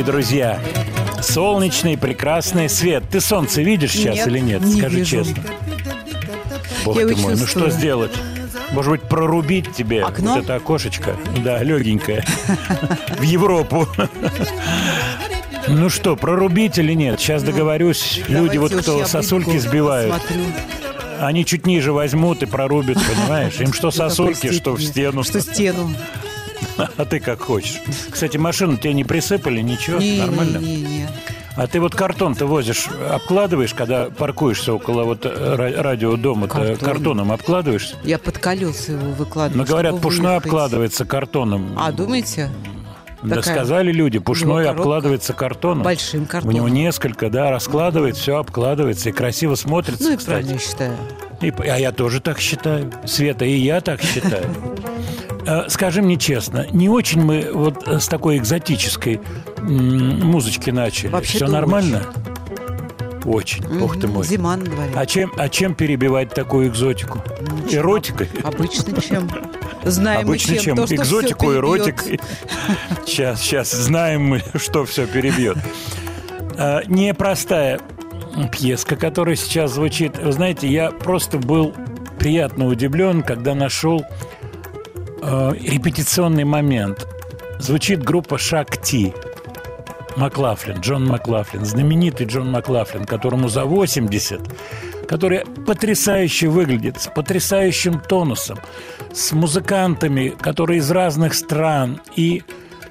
Дорогие друзья. Солнечный, прекрасный свет. Ты солнце видишь сейчас Нет, или нет? не Скажи вижу. честно. Бог Я ты мой, ну что сделать? Может быть, прорубить тебе Окно? вот это окошечко? Да, легенькое. В Европу. Ну что, прорубить или нет? Сейчас договорюсь. Люди, вот кто сосульки сбивают, они чуть ниже возьмут и прорубят, понимаешь? Им что сосульки, что в стену. Что стену. А ты как хочешь. Кстати, машину тебе не присыпали, ничего? Не, Нормально? Не, не, не. А ты вот картон ты возишь, обкладываешь, когда паркуешься около вот э, ра- радиодома, Картон. картоном обкладываешь? Я под колеса его выкладываю. Но говорят, чтобы пушной выехать. обкладывается картоном. А, думаете? Да такая сказали люди, пушной обкладывается картоном. Большим У картоном. него несколько, да, раскладывает, все обкладывается и красиво смотрится, Ну и кстати. правильно, я считаю. И а я тоже так считаю. Света, и я так считаю. Э, Скажи мне честно, не очень мы вот э, с такой экзотической музычки начали. Вообще-то Все нормально? Очень, бог ты мой. Зима на дворе. А чем, а чем перебивать такую экзотику? Ничем. Эротикой? Обычно чем? Знаем мы Обычно чем? чем? То, Экзотику, эротикой. Сейчас, сейчас знаем мы, что все перебьет. А, Непростая пьеска, которая сейчас звучит. Вы знаете, я просто был приятно удивлен, когда нашел э, репетиционный момент. Звучит группа Шакти. Маклафлин, Джон Маклафлин, знаменитый Джон Маклафлин, которому за 80, который потрясающе выглядит, с потрясающим тонусом, с музыкантами, которые из разных стран, и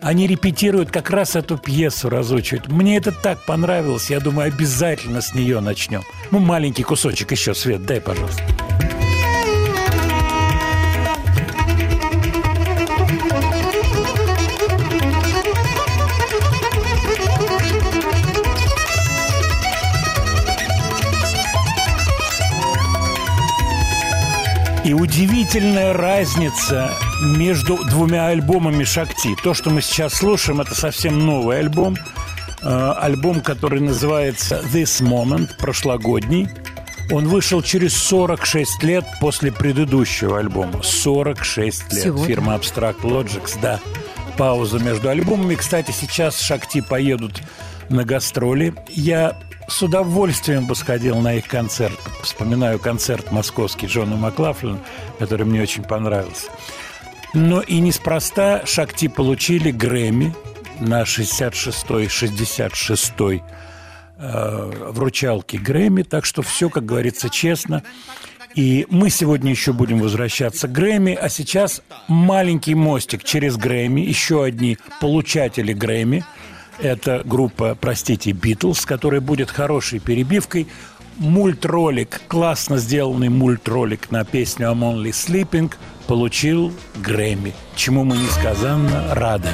они репетируют как раз эту пьесу, разучивают. Мне это так понравилось, я думаю, обязательно с нее начнем. Ну, маленький кусочек еще, Свет, дай, пожалуйста. И удивительная разница между двумя альбомами Шакти. То, что мы сейчас слушаем, это совсем новый альбом. Э, альбом, который называется This Moment, прошлогодний. Он вышел через 46 лет после предыдущего альбома. 46 лет. Всего-то. Фирма Abstract Logics, да. Пауза между альбомами. Кстати, сейчас Шакти поедут на гастроли. Я с удовольствием бы сходил на их концерт. Вспоминаю концерт московский Джона Маклафлина, который мне очень понравился. Но и неспроста Шакти получили Грэмми на 66-й, 66-й э, вручалке Грэмми, так что все, как говорится, честно. И мы сегодня еще будем возвращаться к Грэмми, а сейчас маленький мостик через Грэмми, еще одни получатели Грэмми. Это группа, простите, Битлз, которая будет хорошей перебивкой. Мультролик, классно сделанный мультролик на песню «I'm only sleeping» получил Грэмми, чему мы несказанно рады.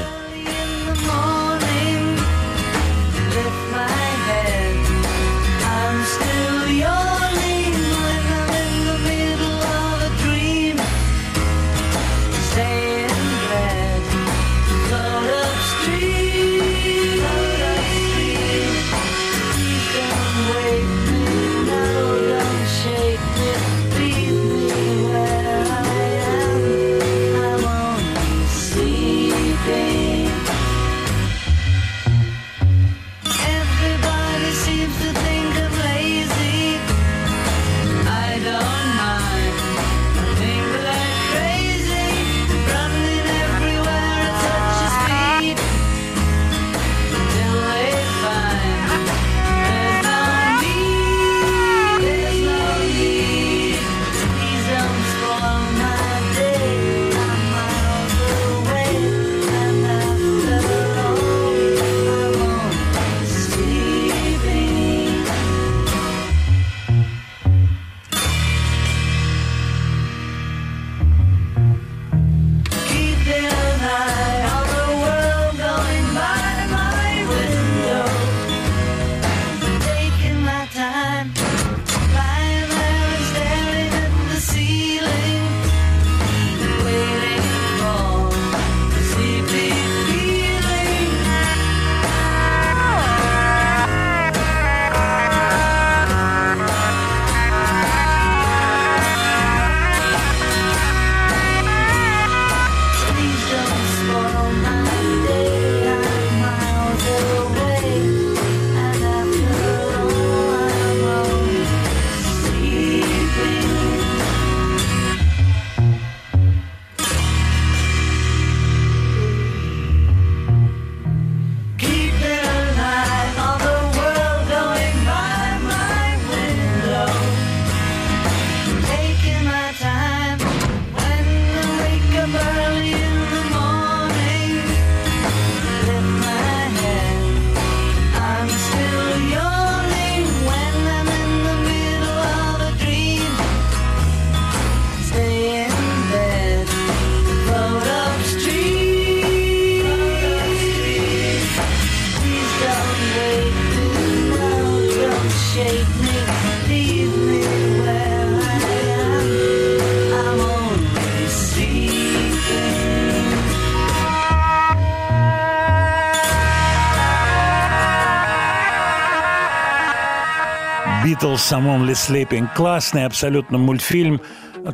Beatles «I'm Only Sleeping». Классный абсолютно мультфильм.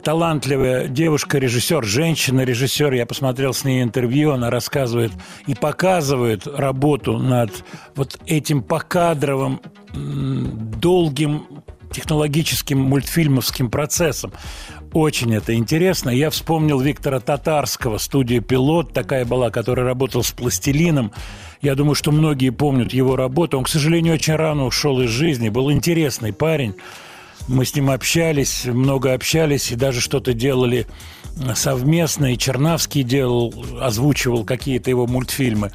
Талантливая девушка-режиссер, женщина-режиссер. Я посмотрел с ней интервью, она рассказывает и показывает работу над вот этим покадровым, долгим технологическим мультфильмовским процессом. Очень это интересно. Я вспомнил Виктора Татарского, студия «Пилот», такая была, которая работал с пластилином. Я думаю, что многие помнят его работу. Он, к сожалению, очень рано ушел из жизни. Был интересный парень. Мы с ним общались, много общались и даже что-то делали совместно. И Чернавский делал, озвучивал какие-то его мультфильмы.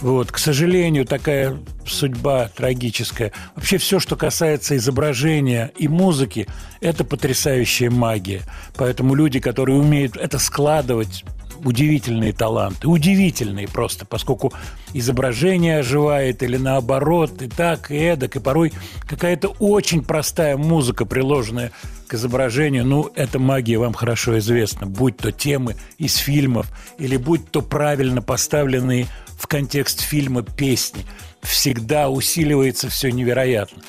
Вот, к сожалению, такая судьба трагическая. Вообще все, что касается изображения и музыки, это потрясающая магия. Поэтому люди, которые умеют это складывать, удивительные таланты, удивительные просто, поскольку изображение оживает или наоборот, и так, и эдак, и порой какая-то очень простая музыка, приложенная к изображению, ну, эта магия вам хорошо известна, будь то темы из фильмов или будь то правильно поставленные в контекст фильма песни, всегда усиливается все невероятно.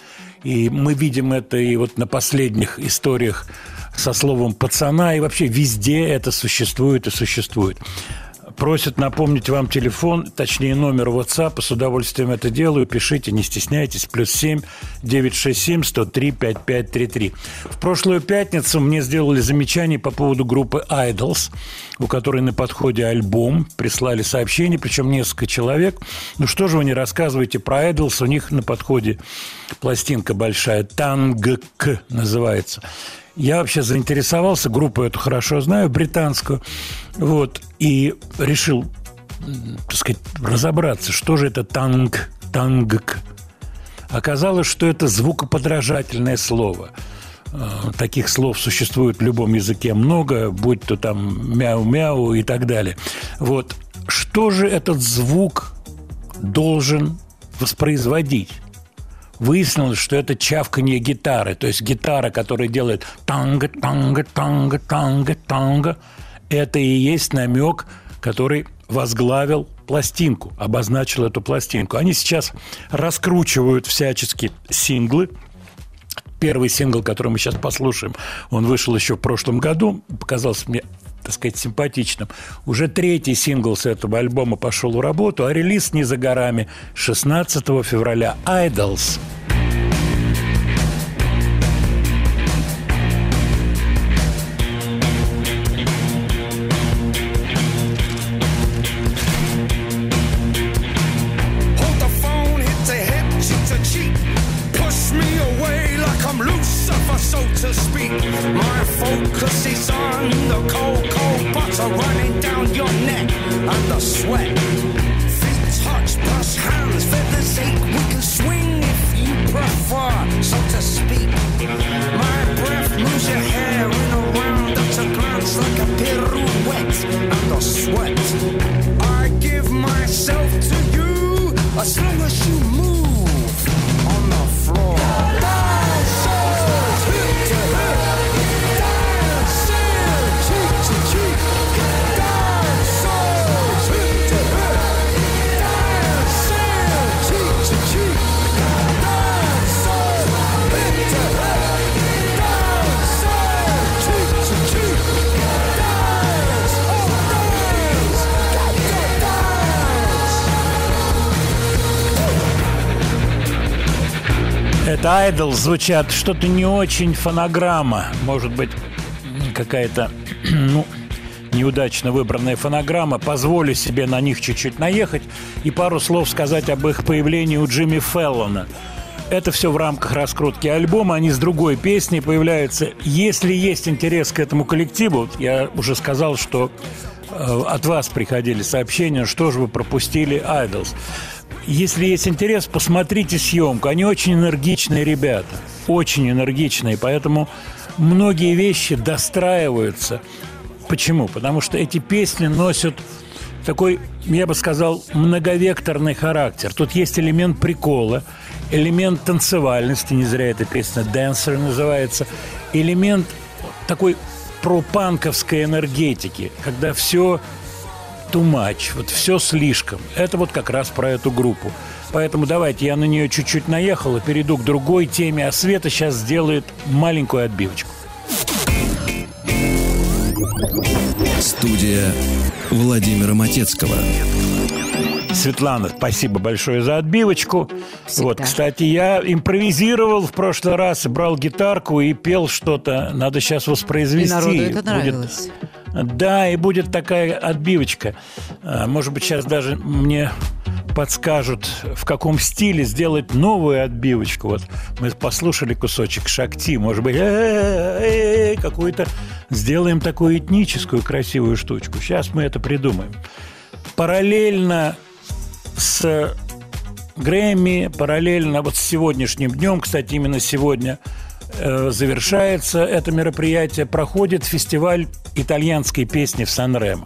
И мы видим это и вот на последних историях со словом «пацана», и вообще везде это существует и существует. Просят напомнить вам телефон, точнее номер WhatsApp. С удовольствием это делаю. Пишите, не стесняйтесь. Плюс 7 967 103 5533. В прошлую пятницу мне сделали замечание по поводу группы Idols, у которой на подходе альбом. Прислали сообщение, причем несколько человек. Ну что же вы не рассказываете про Idols? У них на подходе пластинка большая. Тангк называется. Я вообще заинтересовался, группу эту хорошо знаю, британскую, вот, и решил, так сказать, разобраться, что же это танк, тангк. Оказалось, что это звукоподражательное слово. Э, таких слов существует в любом языке много, будь то там мяу-мяу и так далее. Вот. Что же этот звук должен воспроизводить? Выяснилось, что это чавканье гитары. То есть гитара, которая делает танго, танго, танго, танго, танго, это и есть намек, который возглавил пластинку, обозначил эту пластинку. Они сейчас раскручивают всячески синглы. Первый сингл, который мы сейчас послушаем, он вышел еще в прошлом году, показался мне так сказать, симпатичным. Уже третий сингл с этого альбома пошел в работу, а релиз не за горами 16 февраля «Idols». Idol звучат что-то не очень фонограмма. Может быть, какая-то, ну, неудачно выбранная фонограмма. Позволю себе на них чуть-чуть наехать и пару слов сказать об их появлении у Джимми Феллона. Это все в рамках раскрутки альбома, они с другой песней появляются. Если есть интерес к этому коллективу, я уже сказал, что э, от вас приходили сообщения, что же вы пропустили Idols. Если есть интерес, посмотрите съемку. Они очень энергичные ребята. Очень энергичные. Поэтому многие вещи достраиваются. Почему? Потому что эти песни носят такой, я бы сказал, многовекторный характер. Тут есть элемент прикола, элемент танцевальности, не зря эта песня «Dancer» называется, элемент такой пропанковской энергетики, когда все too much, вот все слишком. Это вот как раз про эту группу. Поэтому давайте я на нее чуть-чуть наехал и перейду к другой теме, а Света сейчас сделает маленькую отбивочку. Студия Владимира Матецкого. Светлана, спасибо большое за отбивочку. Всегда. Вот, кстати, я импровизировал в прошлый раз, брал гитарку и пел что-то. Надо сейчас воспроизвести. И народу это нравилось. Будет да, и будет такая отбивочка. А, может быть, сейчас даже мне подскажут, в каком стиле сделать новую отбивочку. Вот мы послушали кусочек Шакти, может быть, какую-то сделаем такую этническую красивую штучку. Сейчас мы это придумаем. Параллельно с Грэмми, параллельно вот с сегодняшним днем, кстати, именно сегодня – завершается это мероприятие, проходит фестиваль итальянской песни в Сан-Ремо.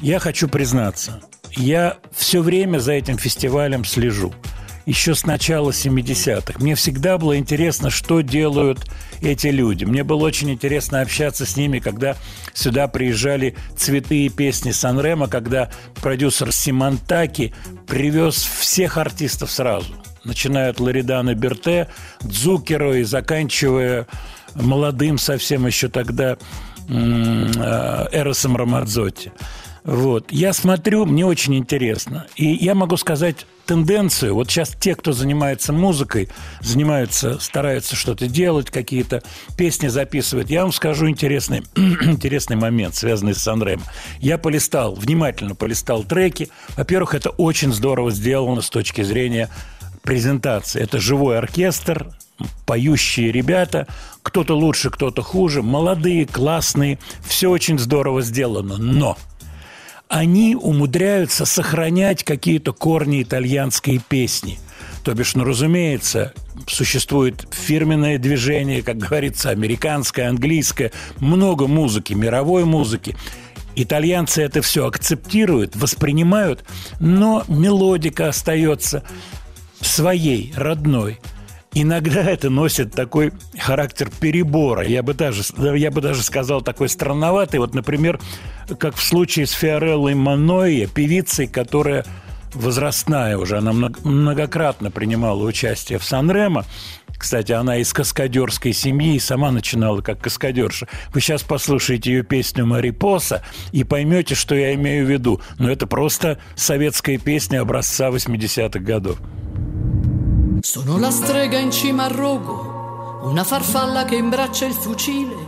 Я хочу признаться, я все время за этим фестивалем слежу. Еще с начала 70-х. Мне всегда было интересно, что делают эти люди. Мне было очень интересно общаться с ними, когда сюда приезжали цветы и песни Сан-Ремо, когда продюсер Симонтаки привез всех артистов сразу – начиная от Лоридана Берте, Дзукеро и заканчивая молодым совсем еще тогда э, Эросом Рамадзотти. Вот. Я смотрю, мне очень интересно. И я могу сказать тенденцию. Вот сейчас те, кто занимается музыкой, занимаются, стараются что-то делать, какие-то песни записывать. Я вам скажу интересный, интересный момент, связанный с Санрем. Я полистал, внимательно полистал треки. Во-первых, это очень здорово сделано с точки зрения презентации. Это живой оркестр, поющие ребята, кто-то лучше, кто-то хуже, молодые, классные, все очень здорово сделано. Но они умудряются сохранять какие-то корни итальянской песни. То бишь, ну, разумеется, существует фирменное движение, как говорится, американское, английское, много музыки, мировой музыки. Итальянцы это все акцептируют, воспринимают, но мелодика остается своей, родной – Иногда это носит такой характер перебора. Я бы даже, я бы даже сказал, такой странноватый. Вот, например, как в случае с Фиореллой Маноя, певицей, которая возрастная уже, она многократно принимала участие в Сан-Ремо. Кстати, она из каскадерской семьи и сама начинала как каскадерша. Вы сейчас послушаете ее песню «Марипоса» и поймете, что я имею в виду. Но это просто советская песня образца 80-х годов. Sono la strega in cima al rogo, una farfalla che imbraccia il fucile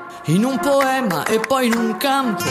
in un poema e poi in un campo.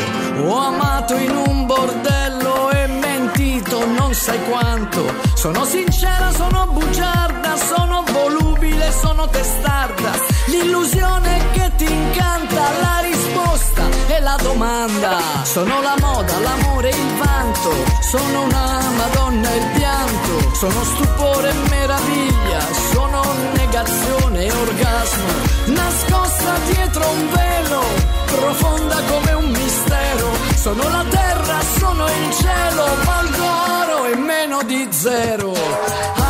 Ho amato in un bordello e mentito non sai quanto. Sono sincera, sono bugiarda, sono volubile, sono testarda. L'illusione che ti incanta, la risposta e la domanda. Sono la moda, l'amore, il vanto. Sono una madonna e il pianto. Sono stupore e meraviglia. Sono negazione e orgasmo. Nascosta dietro un velo, profonda come un mistero. Sono la terra, sono il cielo, valgo oro e meno di zero.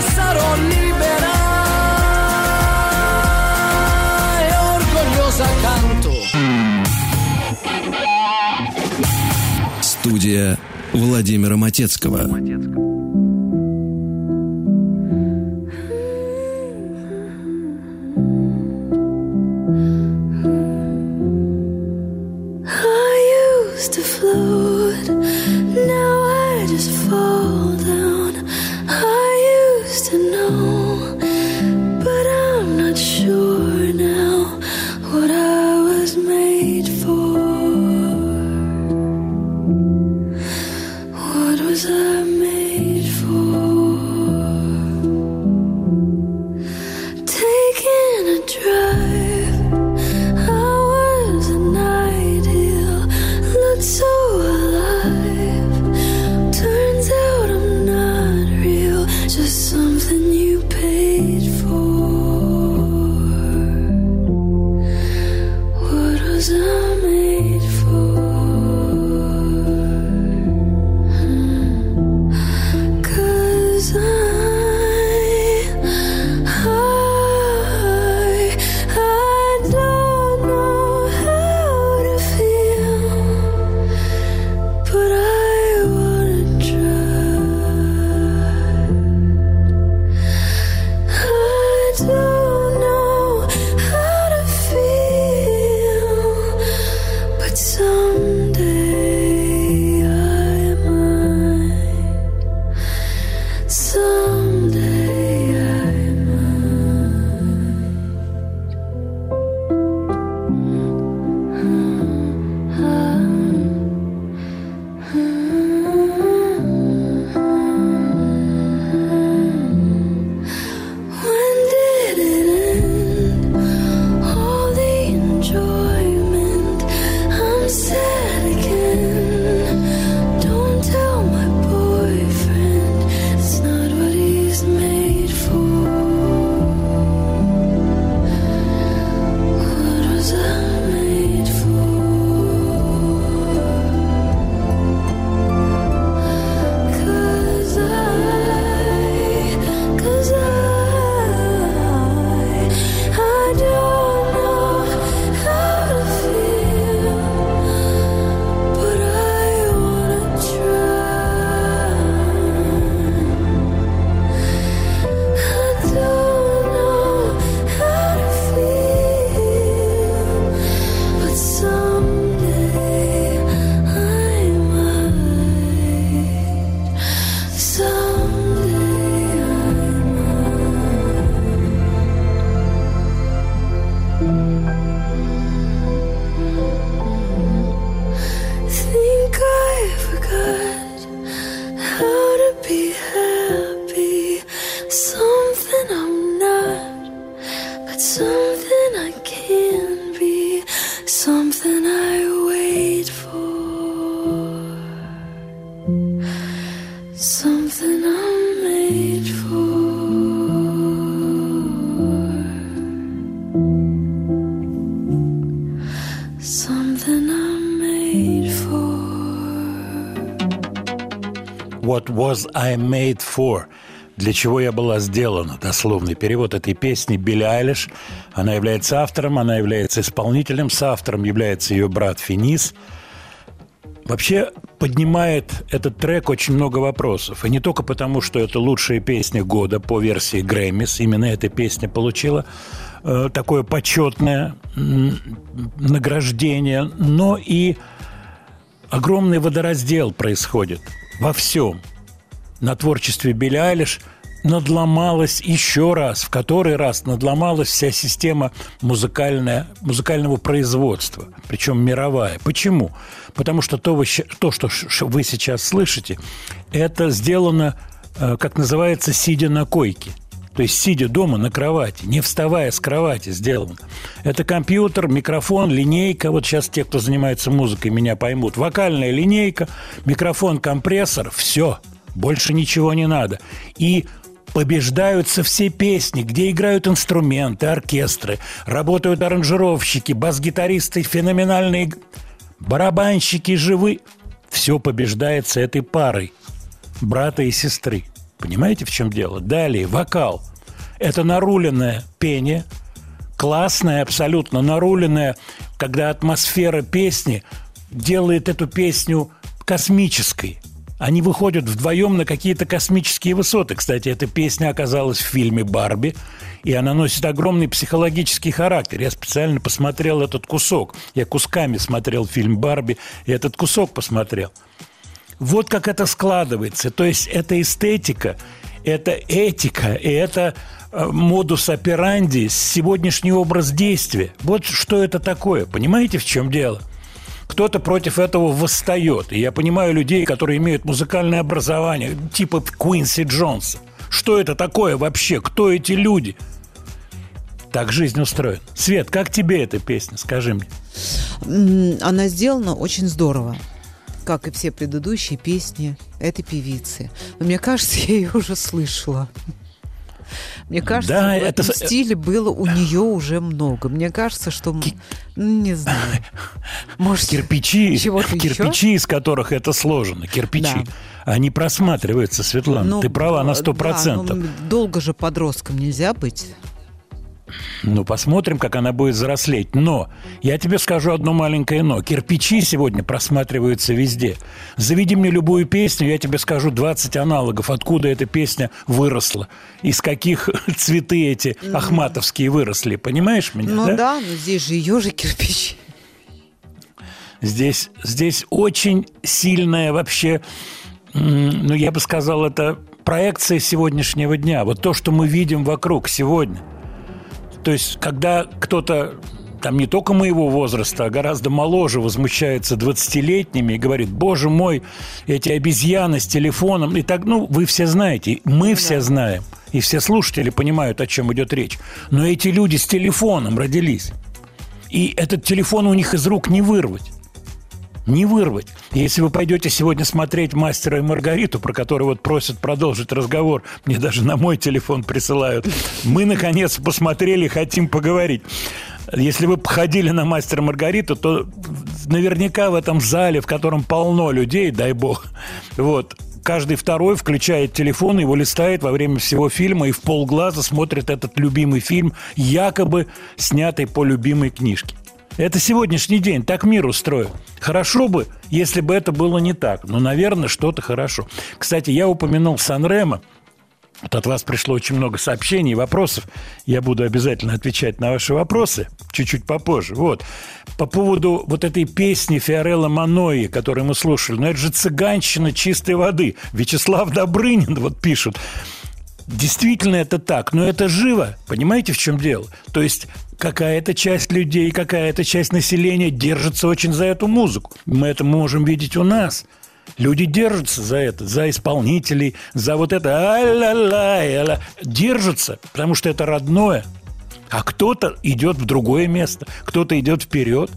Sarò libera e orgogliosa canto. Студия Владимира Матецкого. I What was I made for? Для чего я была сделана? Дословный перевод этой песни Билли Айлиш. Она является автором, она является исполнителем, с автором является ее брат Финис. Вообще поднимает этот трек очень много вопросов. И не только потому, что это лучшая песня года по версии Грэммис. Именно эта песня получила э, такое почетное награждение, но и огромный водораздел происходит во всем. На творчестве Билли Айлиш надломалась еще раз, в который раз надломалась вся система музыкальная, музыкального производства, причем мировая. Почему? Потому что то, то, что вы сейчас слышите, это сделано, э, как называется, сидя на койке. То есть сидя дома на кровати, не вставая с кровати сделано. Это компьютер, микрофон, линейка. Вот сейчас те, кто занимается музыкой, меня поймут. Вокальная линейка, микрофон, компрессор. Все. Больше ничего не надо. И побеждаются все песни, где играют инструменты, оркестры, работают аранжировщики, бас-гитаристы, феноменальные барабанщики живы. Все побеждается этой парой брата и сестры. Понимаете, в чем дело? Далее, вокал. Это наруленное пение, классное, абсолютно наруленное, когда атмосфера песни делает эту песню космической. Они выходят вдвоем на какие-то космические высоты. Кстати, эта песня оказалась в фильме «Барби», и она носит огромный психологический характер. Я специально посмотрел этот кусок. Я кусками смотрел фильм «Барби», и этот кусок посмотрел. Вот как это складывается. То есть это эстетика, это этика, и это э, модус операнди, сегодняшний образ действия. Вот что это такое. Понимаете, в чем дело? Кто-то против этого восстает. И я понимаю людей, которые имеют музыкальное образование, типа Куинси Джонса. Что это такое вообще? Кто эти люди? Так жизнь устроена. Свет, как тебе эта песня? Скажи мне. Она сделана очень здорово, как и все предыдущие песни этой певицы. Но мне кажется, я ее уже слышала. Мне кажется, Да, в это этом с- стиле было у нее уже много. Мне кажется, что... ну, Не знаю. Может, Кирпичи, еще? кирпичи, из которых это сложено, кирпичи, Да. они просматриваются, Светлана. Ну, ты права на да, сто процентов. ну, долго же подростком нельзя быть. Ну, посмотрим, как она будет взрослеть. Но я тебе скажу одно маленькое но. Кирпичи сегодня просматриваются везде. Заведи мне любую песню, я тебе скажу 20 аналогов, откуда эта песня выросла. Из каких цветы эти ахматовские выросли. Понимаешь меня? Ну да, но здесь же ее же кирпичи. Здесь, здесь очень сильная вообще, ну, я бы сказал, это проекция сегодняшнего дня. Вот то, что мы видим вокруг сегодня. То есть, когда кто-то там не только моего возраста, а гораздо моложе возмущается 20-летними и говорит, боже мой, эти обезьяны с телефоном. И так, ну, вы все знаете, мы все знаем, и все слушатели понимают, о чем идет речь. Но эти люди с телефоном родились. И этот телефон у них из рук не вырвать. Не вырвать. Если вы пойдете сегодня смотреть «Мастера и Маргариту», про который вот просят продолжить разговор, мне даже на мой телефон присылают, мы, наконец, посмотрели, хотим поговорить. Если вы ходили на «Мастера и Маргариту», то наверняка в этом зале, в котором полно людей, дай бог, вот, каждый второй включает телефон, его листает во время всего фильма и в полглаза смотрит этот любимый фильм, якобы снятый по любимой книжке. Это сегодняшний день, так мир устроен. Хорошо бы, если бы это было не так. Но, наверное, что-то хорошо. Кстати, я упомянул Сан-Ремо. Вот от вас пришло очень много сообщений и вопросов. Я буду обязательно отвечать на ваши вопросы чуть-чуть попозже. Вот. По поводу вот этой песни Фиорелла Манои, которую мы слушали. Ну, это же цыганщина чистой воды. Вячеслав Добрынин вот пишут. Действительно это так, но это живо. Понимаете, в чем дело? То есть какая-то часть людей, какая-то часть населения держится очень за эту музыку. Мы это можем видеть у нас. Люди держатся за это, за исполнителей, за вот это а-ля-ля, а-ля. держатся, потому что это родное. А кто-то идет в другое место, кто-то идет вперед.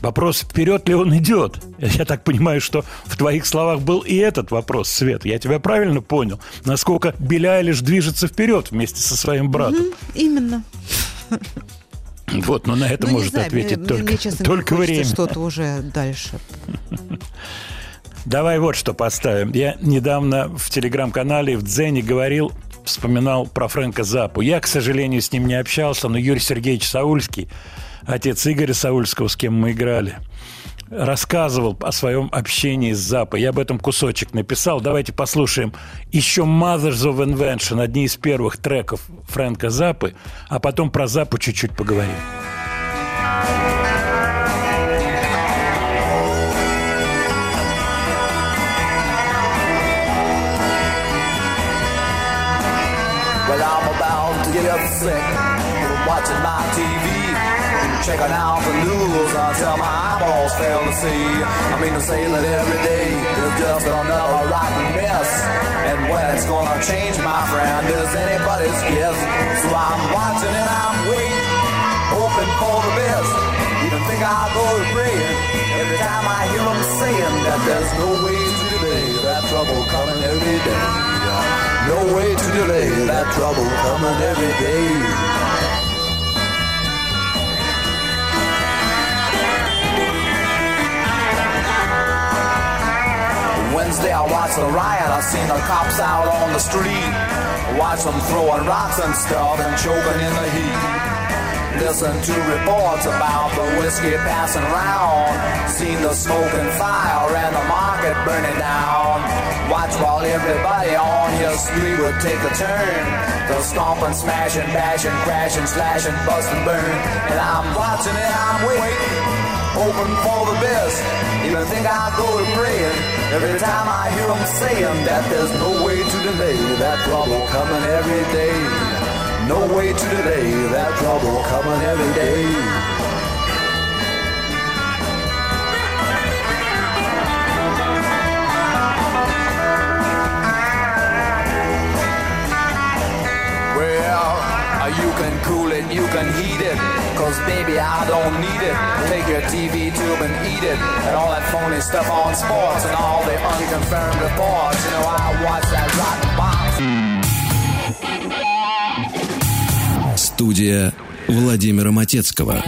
Вопрос, вперед ли он идет? Я так понимаю, что в твоих словах был и этот вопрос, Свет. Я тебя правильно понял? Насколько Беля лишь движется вперед вместе со своим братом? Мгм, именно. Вот, но на это Ну, может знаю, ответить мне- только, мне, честно, только время. что-то уже дальше. Давай вот что поставим. Я недавно в телеграм-канале в Дзене говорил, вспоминал про Фрэнка Запу. Я, к сожалению, с ним не общался, но Юрий Сергеевич Саульский, отец Игоря Саульского, с кем мы играли, рассказывал о своем общении с Запой. Я об этом кусочек написал. Давайте послушаем еще Mothers of Invention, одни из первых треков Фрэнка Запы, а потом про Запу чуть-чуть поговорим. Checking out the news until my eyeballs fail to see. I mean to say that every day is just another rotten mess. And when it's gonna change, my friend, is anybody's guess. So I'm watching and I'm waiting, hoping for the best. Even think I'll go to praying every time I hear them saying that there's no way to delay that trouble coming every day. No way to delay that trouble coming every day. Wednesday I watched the riot, I seen the cops out on the street. Watch them throwing rocks and stuff and choking in the heat. Listen to reports about the whiskey passing round. Seen the smoke and fire and the market burning down. Watch while everybody on your street would take a turn. The stomping, smashing, bashing, crashing, slashing, busting, burn. And I'm watching it, I'm waiting, hoping for the best. Even think I'll go to praying every time I hear them saying that there's no way to delay that trouble coming every day. No way to delay that trouble coming every day. You can cool you can heat it. Cause baby, I don't need it. Take your TV tube and eat it. And all that phony stuff on sports and all the unconfirmed reports. You know, I watch that rotten box. Студия Владимира Матецкого.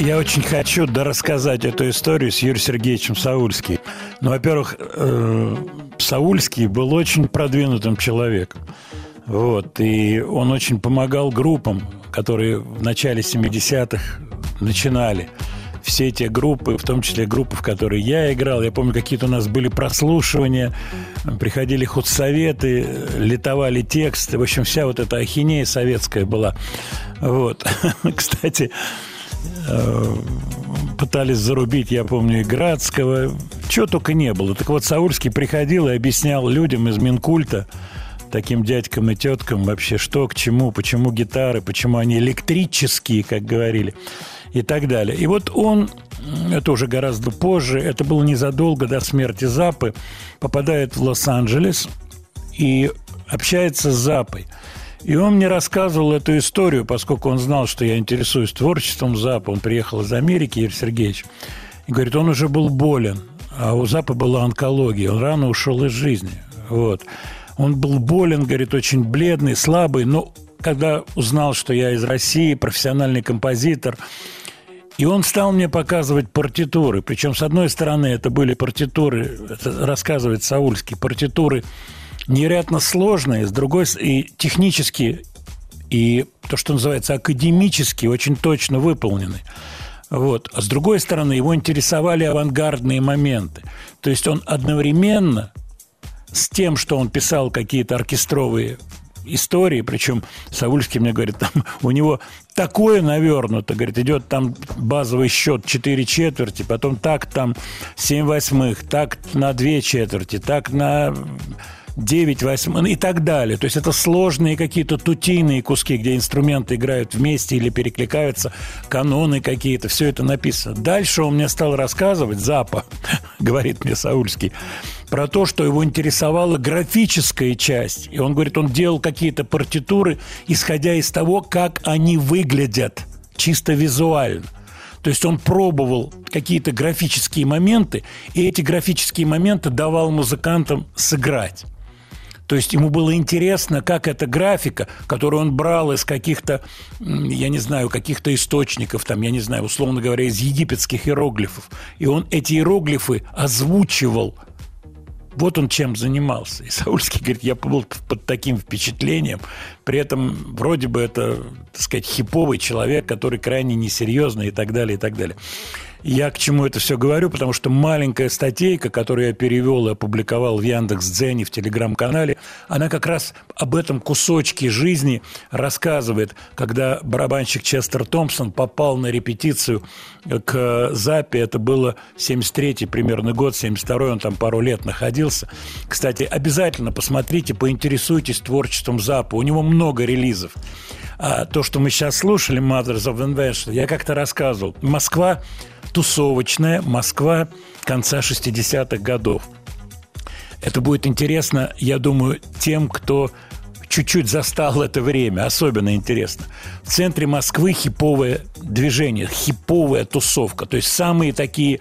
Я очень хочу дорассказать эту историю с Юрием Сергеевичем Саульским. Ну, во-первых, э, Саульский был очень продвинутым человеком. Вот, и он очень помогал группам, которые в начале 70-х начинали. Все те группы, в том числе группы, в которые я играл. Я помню, какие-то у нас были прослушивания, приходили худсоветы, литовали тексты. В общем, вся вот эта ахинея советская была. Вот. Кстати, э, пытались зарубить, я помню, и Градского. Чего только не было. Так вот, Саульский приходил и объяснял людям из Минкульта, таким дядькам и теткам вообще, что к чему, почему гитары, почему они электрические, как говорили, и так далее. И вот он, это уже гораздо позже, это было незадолго до смерти Запы, попадает в Лос-Анджелес и общается с Запой. И он мне рассказывал эту историю, поскольку он знал, что я интересуюсь творчеством Запа. Он приехал из Америки, Юрий Сергеевич. И говорит, он уже был болен, а у Запа была онкология. Он рано ушел из жизни. Вот. Он был болен, говорит, очень бледный, слабый, но когда узнал, что я из России, профессиональный композитор, и он стал мне показывать партитуры. Причем, с одной стороны, это были партитуры, это рассказывает Саульский, партитуры невероятно сложные, с другой и технически, и то, что называется академически, очень точно выполнены. Вот. А с другой стороны, его интересовали авангардные моменты. То есть он одновременно с тем, что он писал какие-то оркестровые истории, причем Саульский мне говорит, там у него такое навернуто, говорит, идет там базовый счет 4 четверти, потом так там 7 восьмых, так на 2 четверти, так на 9 восьмых и так далее. То есть это сложные какие-то тутийные куски, где инструменты играют вместе или перекликаются, каноны какие-то, все это написано. Дальше он мне стал рассказывать, Запа, говорит мне Саульский, про то, что его интересовала графическая часть. И он говорит, он делал какие-то партитуры, исходя из того, как они выглядят чисто визуально. То есть он пробовал какие-то графические моменты, и эти графические моменты давал музыкантам сыграть. То есть ему было интересно, как эта графика, которую он брал из каких-то, я не знаю, каких-то источников, там, я не знаю, условно говоря, из египетских иероглифов. И он эти иероглифы озвучивал вот он чем занимался. И Саульский говорит, я был под таким впечатлением. При этом вроде бы это, так сказать, хиповый человек, который крайне несерьезный и так далее, и так далее. Я к чему это все говорю, потому что маленькая статейка, которую я перевел и опубликовал в Яндекс.Дзене, в Телеграм-канале, она как раз об этом кусочке жизни рассказывает, когда барабанщик Честер Томпсон попал на репетицию к Запе, это было 73-й примерно год, 72-й, он там пару лет находился. Кстати, обязательно посмотрите, поинтересуйтесь творчеством Запа, у него много релизов. А то, что мы сейчас слушали, Mothers of Invention, я как-то рассказывал. Москва тусовочная Москва конца 60-х годов. Это будет интересно, я думаю, тем, кто чуть-чуть застал это время, особенно интересно. В центре Москвы хиповое движение, хиповая тусовка. То есть самые такие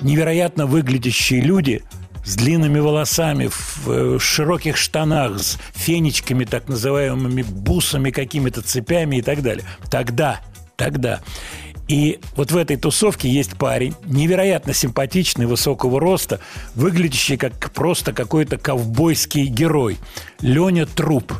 невероятно выглядящие люди с длинными волосами, в, в широких штанах, с фенечками, так называемыми бусами, какими-то цепями и так далее. Тогда, тогда. И вот в этой тусовке есть парень, невероятно симпатичный, высокого роста, выглядящий как просто какой-то ковбойский герой. Леня Труп.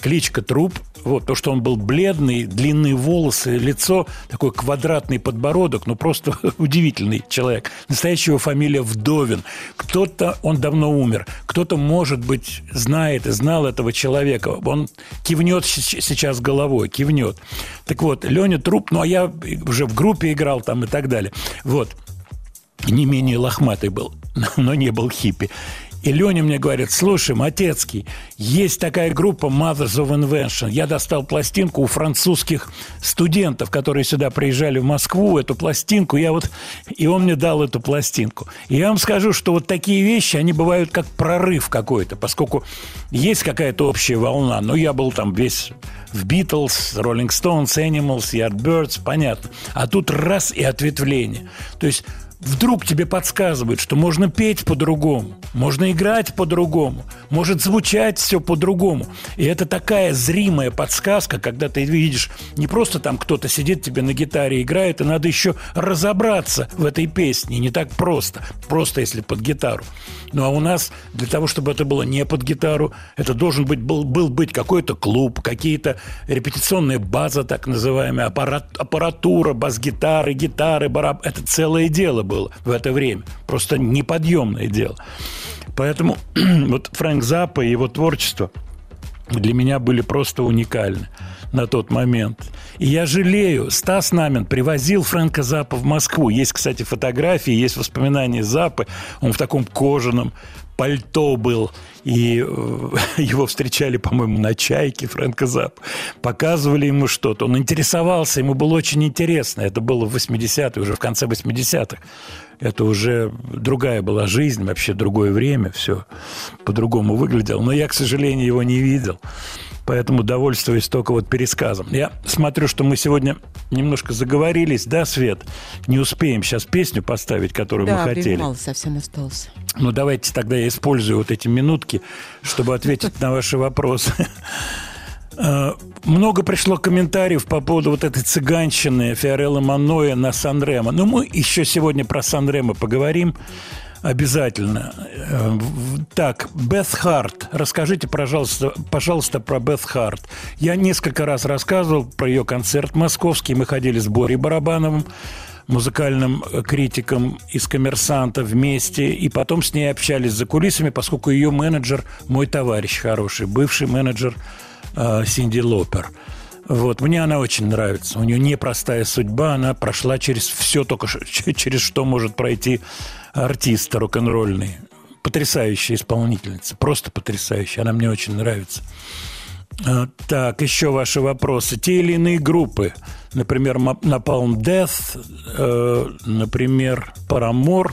Кличка Труп – вот, то, что он был бледный, длинные волосы, лицо, такой квадратный подбородок, ну, просто удивительный человек. Настоящая его фамилия Вдовин. Кто-то, он давно умер, кто-то, может быть, знает и знал этого человека. Он кивнет сейчас головой, кивнет. Так вот, Леня Труп, ну, а я уже в группе играл там и так далее. Вот не менее лохматый был, но не был хиппи. И Леня мне говорит, слушай, Матецкий, есть такая группа Mothers of Invention. Я достал пластинку у французских студентов, которые сюда приезжали в Москву, эту пластинку. Я вот... И он мне дал эту пластинку. И я вам скажу, что вот такие вещи, они бывают как прорыв какой-то, поскольку есть какая-то общая волна. Ну, я был там весь в Beatles, Rolling Stones, Animals, Yardbirds, понятно. А тут раз и ответвление. То есть вдруг тебе подсказывают, что можно петь по-другому, можно играть по-другому, может звучать все по-другому. И это такая зримая подсказка, когда ты видишь, не просто там кто-то сидит тебе на гитаре играет, и надо еще разобраться в этой песне. Не так просто, просто если под гитару. Ну а у нас для того, чтобы это было не под гитару, это должен быть, был, был быть какой-то клуб, какие-то репетиционная база, так называемая, аппарат, аппаратура, бас-гитары, гитары, бараб. Это целое дело было в это время. Просто неподъемное дело. Поэтому вот Фрэнк Заппа и его творчество для меня были просто уникальны на тот момент. И я жалею, Стас Намин привозил Фрэнка Запа в Москву. Есть, кстати, фотографии, есть воспоминания Запы. Он в таком кожаном пальто был, и э, его встречали, по-моему, на «Чайке» Фрэнка Запп. Показывали ему что-то. Он интересовался, ему было очень интересно. Это было в 80-е, уже в конце 80-х. Это уже другая была жизнь, вообще другое время, все по-другому выглядело. Но я, к сожалению, его не видел поэтому довольствуюсь только вот пересказом. Я смотрю, что мы сегодня немножко заговорились, да, Свет? Не успеем сейчас песню поставить, которую да, мы хотели. мало совсем осталось. Ну, давайте тогда я использую вот эти минутки, чтобы ответить на ваши вопросы. Э, много пришло комментариев по поводу вот этой цыганщины Фиорелла Маноя на Сан-Ремо. Но мы еще сегодня про Сан-Ремо поговорим. Обязательно. Э, так, Бет Харт. Расскажите, пожалуйста, пожалуйста, про Бет Харт. Я несколько раз рассказывал про ее концерт московский. Мы ходили с Борей Барабановым, музыкальным критиком из «Коммерсанта» вместе. И потом с ней общались за кулисами, поскольку ее менеджер мой товарищ хороший, бывший менеджер э, Синди Лопер. Вот. Мне она очень нравится. У нее непростая судьба. Она прошла через все только, через что может пройти артист рок-н-ролльный. Потрясающая исполнительница. Просто потрясающая. Она мне очень нравится. А, так, еще ваши вопросы. Те или иные группы, например, Napalm Death, э, например, Paramore.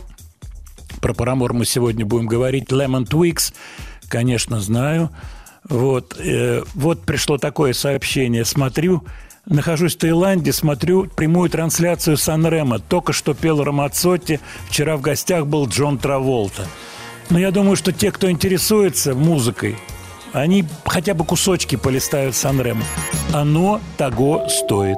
Про Paramore мы сегодня будем говорить. Lemon Twigs, конечно, знаю. Вот, э, вот пришло такое сообщение. Смотрю, нахожусь в Таиланде, смотрю прямую трансляцию Сан-Рема. Только что пел Рамацотти, вчера в гостях был Джон Траволта. Но я думаю, что те, кто интересуется музыкой, они хотя бы кусочки полистают Сан-Ремо. Оно того стоит.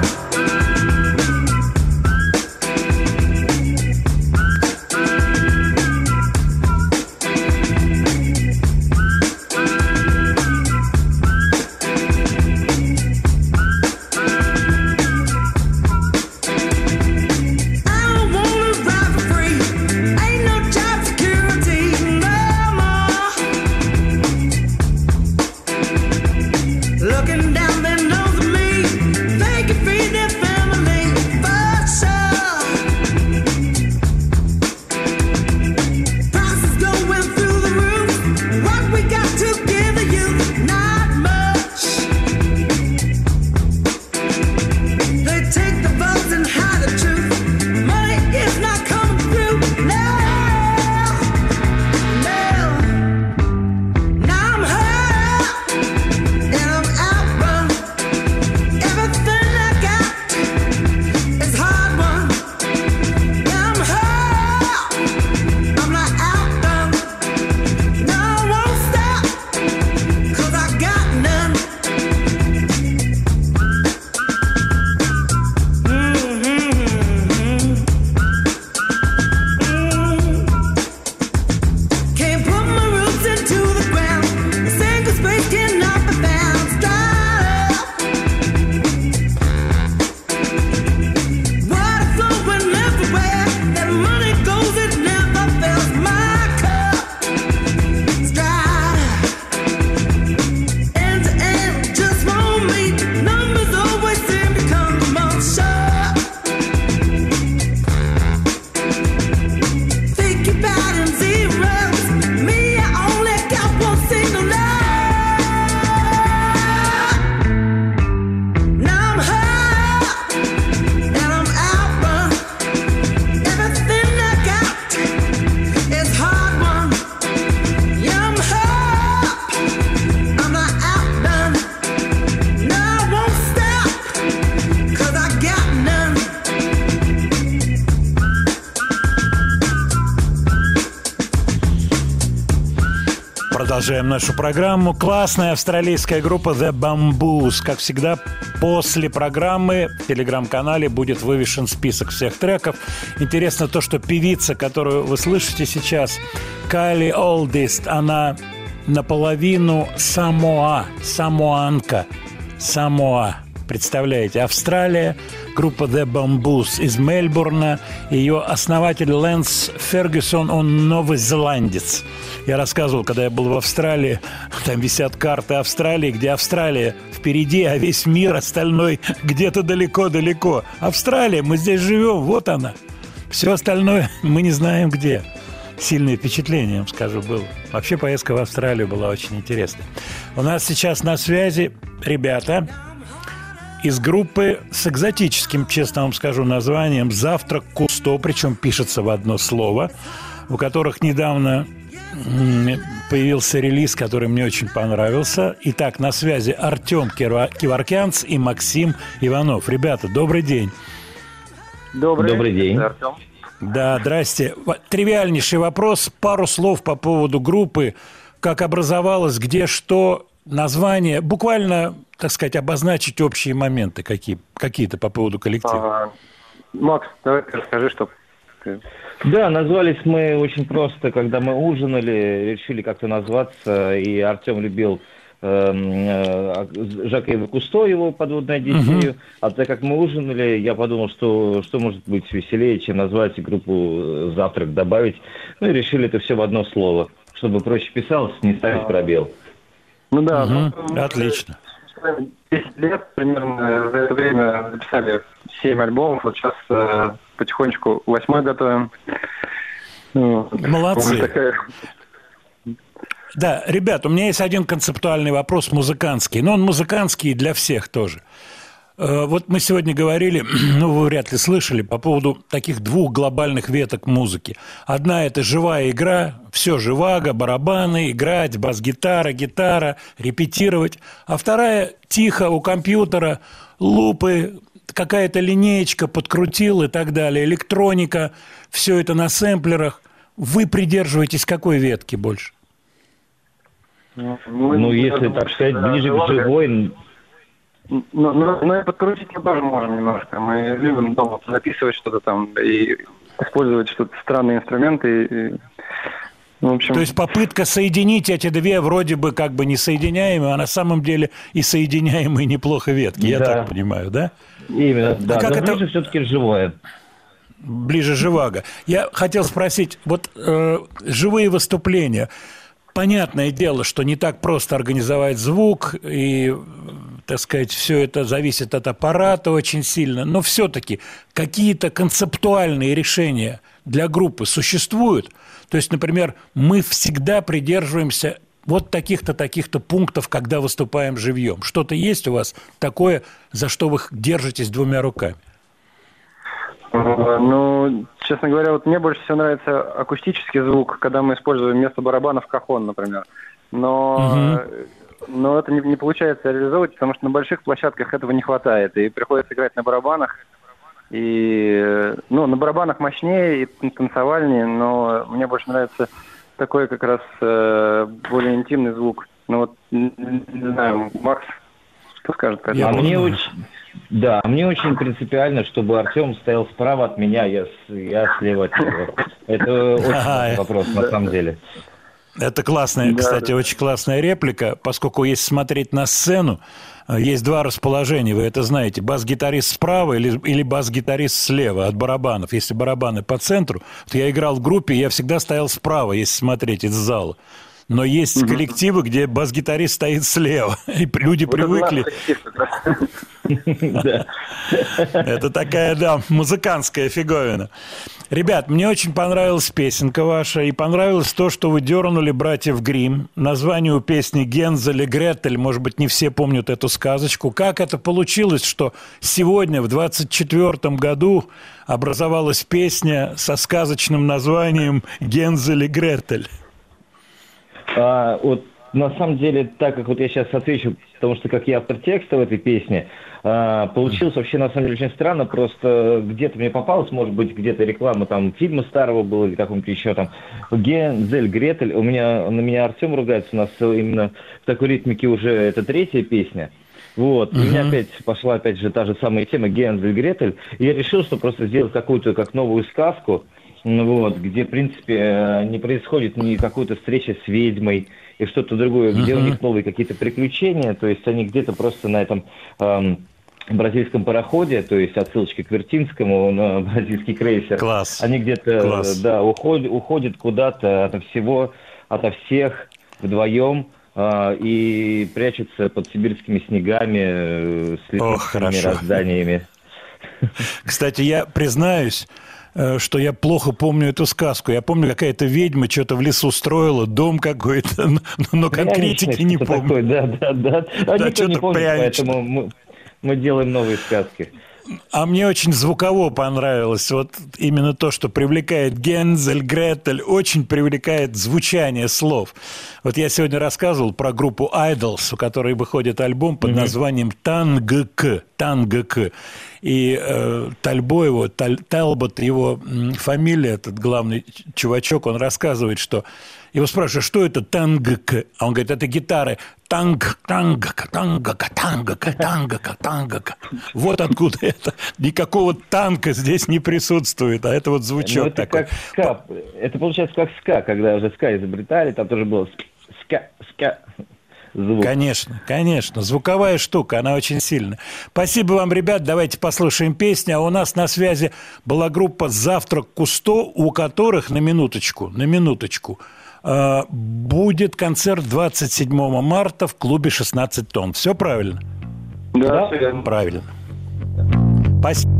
Продолжаем нашу программу. Классная австралийская группа The Bamboos. Как всегда, после программы в телеграм-канале будет вывешен список всех треков. Интересно то, что певица, которую вы слышите сейчас, Кайли Олдист, она наполовину Самоа, самоанка, Самоа. Представляете, Австралия, группа The Bamboos из Мельбурна, ее основатель Лэнс Фергюсон, он новозеландец. Я рассказывал, когда я был в Австралии, там висят карты Австралии, где Австралия впереди, а весь мир остальной где-то далеко-далеко. Австралия, мы здесь живем, вот она. Все остальное мы не знаем где. Сильное впечатление, я вам скажу, было. Вообще поездка в Австралию была очень интересной. У нас сейчас на связи ребята из группы с экзотическим, честно вам скажу, названием «Завтрак Кусто», причем пишется в одно слово, у которых недавно появился релиз, который мне очень понравился. Итак, на связи Артем Кива- Киваркянц и Максим Иванов. Ребята, добрый день. Добрый, Добрый день. Артем. Да, здрасте. Тривиальнейший вопрос. Пару слов по поводу группы. Как образовалась, где что, название. Буквально, так сказать, обозначить общие моменты какие, какие-то по поводу коллектива. А, Макс, давай расскажи, что ты- Да, назвались мы очень просто, когда мы ужинали, решили как-то назваться, и Артем любил эм, э, Жака Кусто, его подводная Одиссею, а так как мы ужинали, я подумал, что что может быть веселее, чем назвать группу э, «Завтрак», добавить, ну и решили это все в одно слово, чтобы проще писалось, не ставить пробел. Ну да, Мгм, ну, мы Отлично. с вами 10 лет примерно за это время записали 7 альбомов. Вот сейчас э, потихонечку восьмой готовим. Ну, Молодцы. вот такая- Да, ребят, у меня есть один концептуальный вопрос музыкантский, но он музыкантский для всех тоже. Э, вот мы сегодня говорили, ну, вы вряд ли слышали, по поводу таких двух глобальных веток музыки. Одна – это живая игра, все живаго, барабаны, играть, бас-гитара, гитара, репетировать. А вторая – тихо у компьютера, лупы, какая-то линеечка подкрутил и так далее, электроника, все это на сэмплерах. Вы придерживаетесь какой ветки больше? Ну, ну если, так сказать, ближе к живой, ну, ну, ну и подкрутить мы тоже можем немножко. Мы любим дома записывать что-то там и использовать что-то странные инструменты. И, ну, в общем... То есть попытка соединить эти две вроде бы как бы несоединяемые, а на самом деле и соединяемые неплохо ветки, да. я так понимаю, да? Именно, да. А как Но это... все-таки живое. Ближе живаго. Я хотел спросить, вот э, живые выступления – Понятное дело, что не так просто организовать звук, и, так сказать, все это зависит от аппарата очень сильно, но все-таки какие-то концептуальные решения для группы существуют. То есть, например, мы всегда придерживаемся вот таких-то, таких-то пунктов, когда выступаем живьем. Что-то есть у вас такое, за что вы держитесь двумя руками? Ну, честно говоря, вот мне больше всего нравится акустический звук, когда мы используем вместо барабанов кахон, например. Но, угу. но это не, не получается реализовывать, потому что на больших площадках этого не хватает. И приходится играть на барабанах. И, ну, на барабанах мощнее и танцевальнее, но мне больше нравится такой как раз э, более интимный звук. Ну вот, не, не знаю, Макс, что скажет по этому? А мне очень, да, мне очень принципиально, чтобы Артем стоял справа от меня, я, я слева от него. Это очень вопрос, на самом деле. Это классная, кстати, очень классная реплика, поскольку если смотреть на сцену, есть два расположения, вы это знаете, бас-гитарист справа или, или бас-гитарист слева от барабанов. Если барабаны по центру, то я играл в группе, я всегда стоял справа, если смотреть из зала. Но есть коллективы, где бас-гитарист стоит слева, и люди привыкли. Это такая, да, музыкантская фиговина. Ребят, мне очень понравилась песенка ваша, и понравилось то, что вы дернули братьев Грим. Название у песни Гензель и Гретель, может быть, не все помнят эту сказочку. Как это получилось, что сегодня, в 24 году, образовалась песня со сказочным названием Гензель и Гретель? А, вот на самом деле, так как вот я сейчас отвечу, потому что как я автор текста в этой песне, а, получилось вообще на самом деле очень странно, просто где-то мне попалось, может быть, где-то реклама там фильма старого была или какого-нибудь еще там, Гензель, Гретель, у меня, на меня Артем ругается, у нас именно в такой ритмике уже это третья песня, вот, uh-huh. у меня опять пошла опять же та же самая тема Гензель, Гретель, и я решил, что просто сделать какую-то как новую сказку, вот, где, в принципе, э, не происходит ни какой-то встречи с ведьмой и что-то другое, где uh-huh. у них новые какие-то приключения, то есть они где-то просто на этом эм, бразильском пароходе, то есть отсылочки к Вертинскому на бразильский крейсер. Класс. Они где-то, Класс. да, уходят, уходят куда-то ото всего, ото всех вдвоем э, и прячутся под сибирскими снегами э, с летучими разданиями. Кстати, я признаюсь, Э, что я плохо помню эту сказку. Я помню, какая-то ведьма что-то в лесу строила, дом какой-то, но конкретики не помню. Такое, да, да, да. А да, не помнит, поэтому мы, мы делаем новые сказки. А мне очень звуково понравилось. Вот именно то, что привлекает Гензель, Гретель, очень привлекает звучание слов. Вот я сегодня рассказывал про группу Idols, у которой выходит альбом под названием «Тангк». «Тангк». И э, Тальбо его, Таль, Талбот, его фамилия, этот главный чувачок, он рассказывает, что его спрашивают, что это тангк? А он говорит, это гитары. Танг, танг, танг, танг, танг, танг. Вот откуда это. Никакого танка здесь не присутствует, а это вот звучок ну, это такой. Как ска. Это получается как ска, когда уже ска изобретали, там тоже было ска, ска звук. Конечно, конечно. Звуковая штука, она очень сильная. Спасибо вам, ребят. Давайте послушаем песню. А у нас на связи была группа «Завтрак Кусто», у которых, на минуточку, на минуточку, будет концерт 27 марта в клубе «16 тонн». Все правильно? Да, Правильно. Спасибо.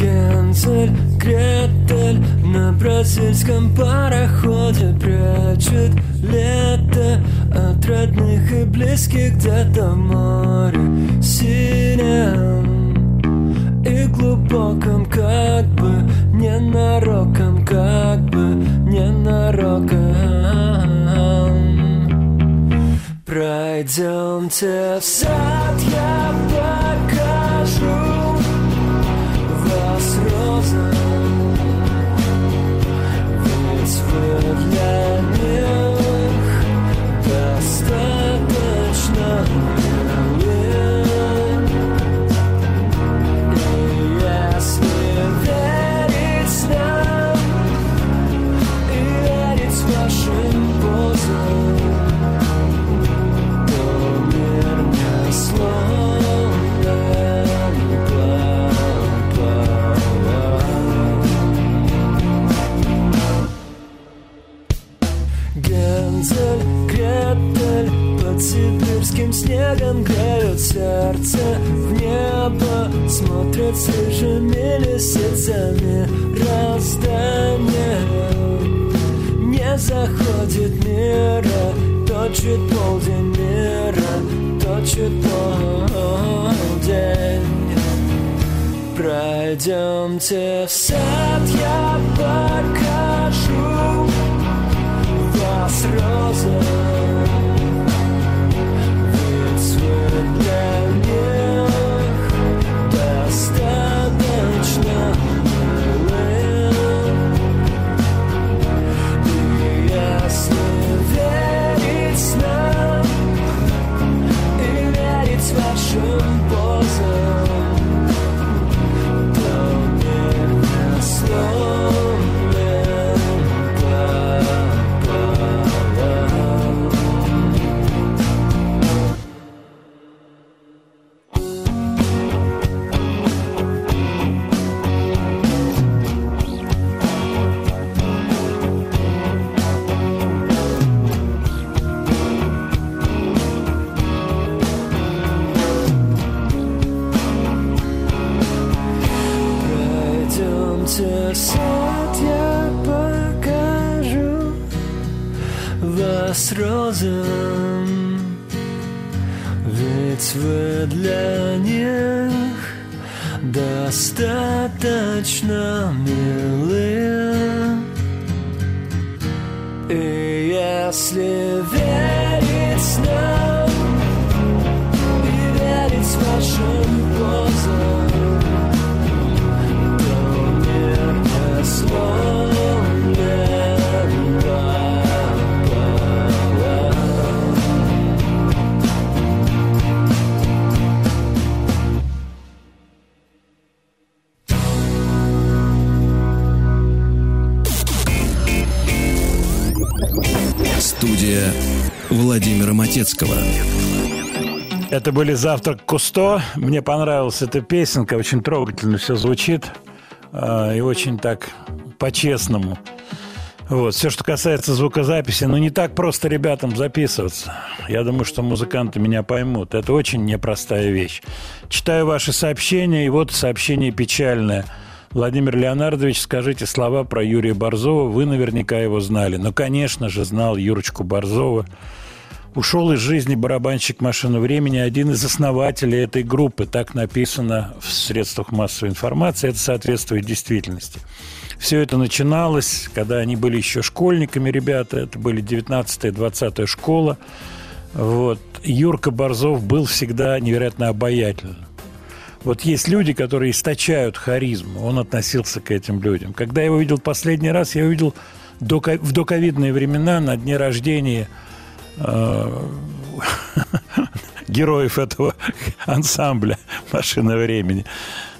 Гензель, Гретель на бразильском пароходе Прячет лето от родных и близких где-то море синем и глубоком, как бы ненароком, как бы ненароком. Пройдемте в сад, я покажу вас роза. Ведь вы для них сибирским снегом греют сердце. В небо Смотрят свежими лисицами. Раздание Не заходит мира, точит полдень мира, точит полдень. Пройдемте в сад, я покажу вас роза розам Ведь вы для них достаточно милы. И если Владимира Матецкого. Это были «Завтрак Кусто». Мне понравилась эта песенка. Очень трогательно все звучит. а, И очень так по-честному. Вот. Все, что касается звукозаписи, ну, не так просто ребятам записываться. Я думаю, что музыканты меня поймут. Это очень непростая вещь. Читаю ваши сообщения, и вот сообщение печальное. Владимир Леонардович, скажите слова про Юрия Борзова. Вы наверняка его знали. Ну, конечно же, знал Юрочку Борзова. Ушел из жизни барабанщик «Машины времени», один из основателей этой группы. Так написано в средствах массовой информации. Это соответствует действительности. Все это начиналось, когда они были еще школьниками, ребята. Это были 19-20 школа. Вот. Юрка Борзов был всегда невероятно обаятельным. Вот есть люди, которые источают харизму. Он относился к этим людям. Когда я его видел последний раз, я увидел в доковидные времена на дне рождения героев этого ансамбля «Машина времени».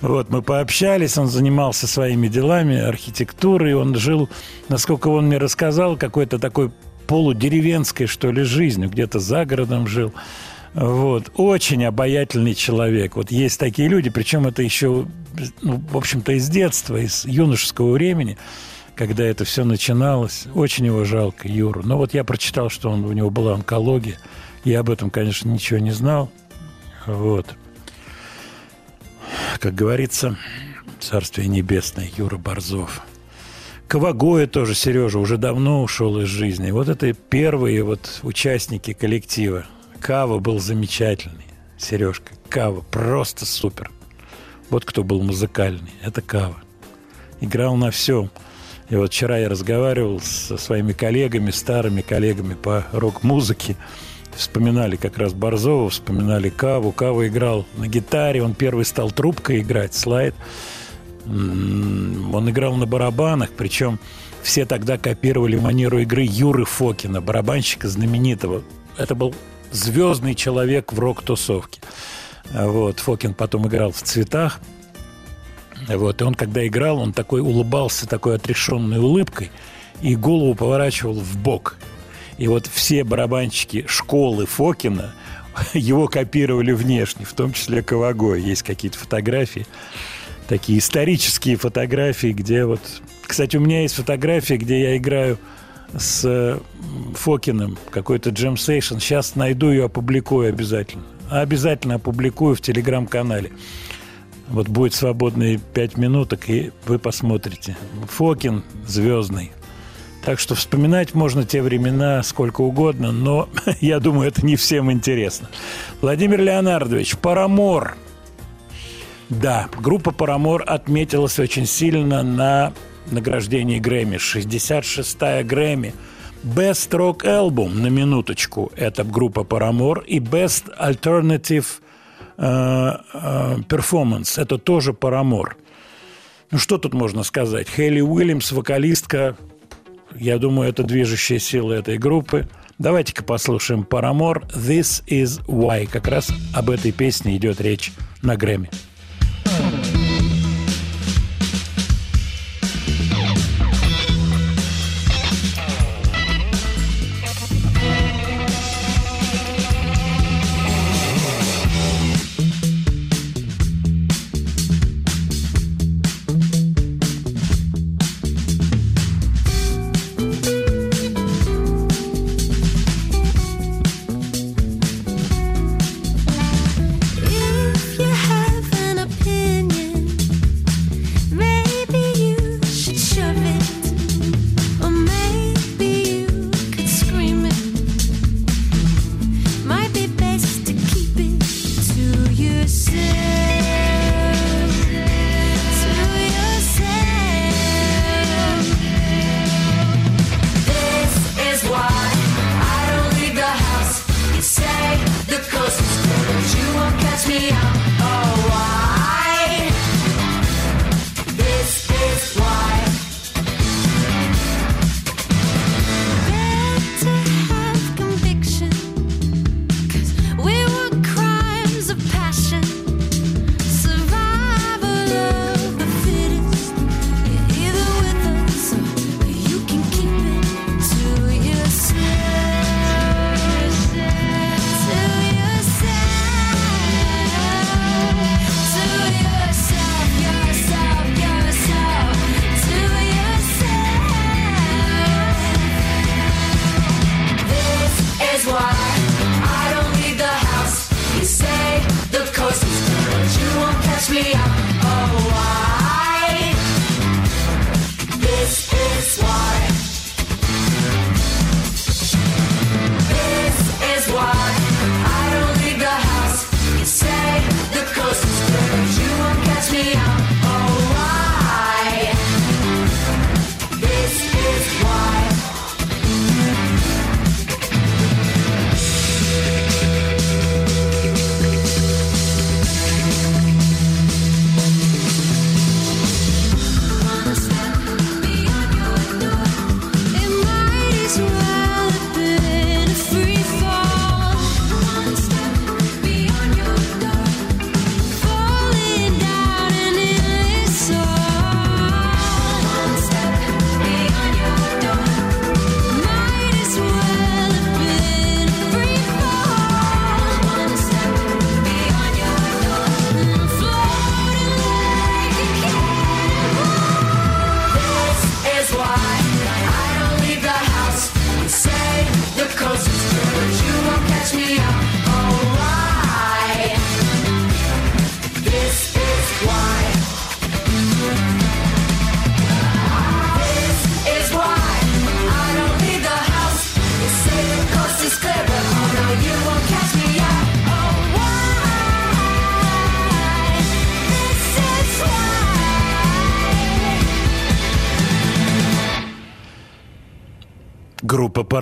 Вот, мы пообщались, он занимался своими делами, архитектурой, он жил, насколько он мне рассказал, какой-то такой полудеревенской, что ли, жизнью, где-то за городом жил. Вот. Очень обаятельный человек. Вот есть такие люди, причем это еще, ну, в общем-то, из детства, из юношеского времени, когда это все начиналось. Очень его жалко, Юру. Но вот я прочитал, что он, у него была онкология. Я об этом, конечно, ничего не знал. Вот. Как говорится, Царствие небесное, Юра Борзов. Кавагоя тоже, Сережа, уже давно ушел из жизни. Вот это первые вот участники коллектива. Кава был замечательный. Сережка, Кава просто супер. Вот кто был музыкальный. Это Кава. Играл на всем. И вот вчера я разговаривал со своими коллегами, старыми коллегами по рок-музыке. Вспоминали как раз Борзова, вспоминали Каву. Кава играл на гитаре, он первый стал трубкой играть, слайд. Он играл на барабанах, причем все тогда копировали манеру игры Юры Фокина, барабанщика знаменитого. Это был звездный человек в рок-тусовке. Вот, Фокин потом играл в «Цветах». Вот, и он, когда играл, он такой улыбался такой отрешенной улыбкой и голову поворачивал в бок. И вот все барабанщики школы Фокина его копировали внешне, в том числе Ковагой. Есть какие-то фотографии такие исторические фотографии, где вот... Кстати, у меня есть фотография, где я играю с Фокиным, какой-то джем сейшн. Сейчас найду ее, опубликую обязательно. Обязательно опубликую в телеграм-канале. Вот будет свободные пять минуток, и вы посмотрите. Фокин звездный. Так что вспоминать можно те времена сколько угодно, но я думаю, это не всем интересно. Владимир Леонардович, Парамор – да, группа «Парамор» отметилась очень сильно на награждении Грэмми. 66-я Грэмми. Best Rock Album, на минуточку, это группа «Парамор». И Best Alternative uh, uh, Performance, это тоже «Парамор». Ну, что тут можно сказать? Хейли Уильямс, вокалистка, я думаю, это движущая сила этой группы. Давайте-ка послушаем «Парамор» «This is why». Как раз об этой песне идет речь на Грэмми.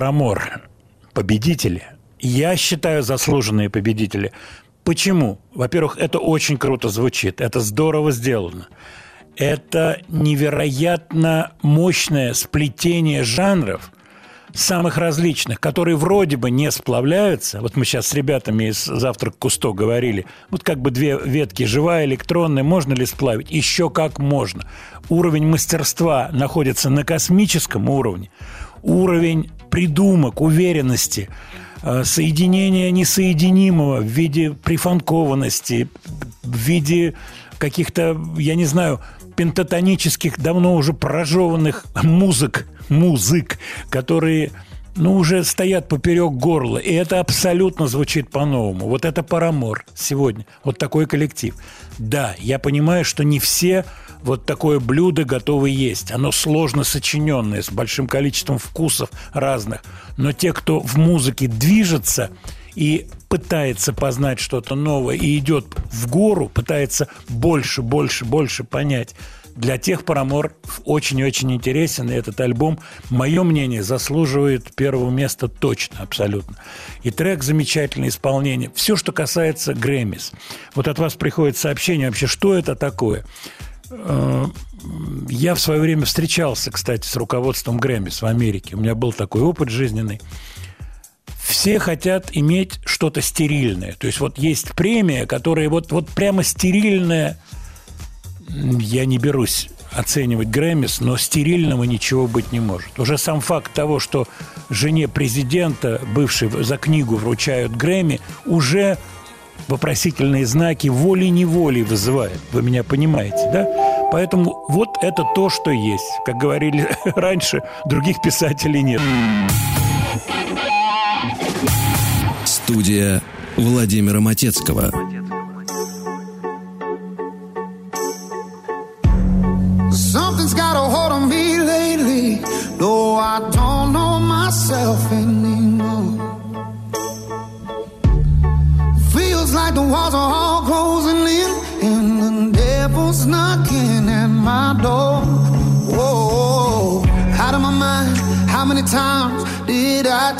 «Парамор». Победители. Я считаю заслуженные победители. Почему? Во-первых, это очень круто звучит, это здорово сделано. Это невероятно мощное сплетение жанров – самых различных, которые вроде бы не сплавляются. Вот мы сейчас с ребятами из «Завтрак Кусто» говорили. Вот как бы две ветки, живая, электронная, можно ли сплавить? Еще как можно. Уровень мастерства находится на космическом уровне. Уровень придумок, уверенности, э, соединения несоединимого в виде прифанкованности, в виде каких-то, я не знаю, пентатонических, давно уже прожеванных музык, музык, которые ну, уже стоят поперек горла. И это абсолютно звучит по-новому. Вот это Парамор сегодня. Вот такой коллектив. Да, я понимаю, что не все вот такое блюдо готовы есть. Оно сложно сочиненное, с большим количеством вкусов разных. Но те, кто в музыке движется и пытается познать что-то новое и идет в гору, пытается больше, больше, больше понять, для тех Парамор очень-очень интересен, и этот альбом, мое мнение, заслуживает первого места точно, абсолютно. И трек замечательное исполнение. Все, что касается Грэммис. Вот от вас приходит сообщение вообще, что это такое? Э, я в свое время встречался, кстати, с руководством Грэммис в Америке. У меня был такой опыт жизненный. Все хотят иметь что-то стерильное. То есть вот есть премия, которая вот, вот прямо стерильная – я не берусь оценивать Грэммис, но стерильного ничего быть не может. Уже сам факт того, что жене президента, бывшей за книгу вручают Грэмми, уже вопросительные знаки волей-неволей вызывает. Вы меня понимаете, да? Поэтому вот это то, что есть. Как говорили раньше, других писателей нет. Студия Владимира Матецкого.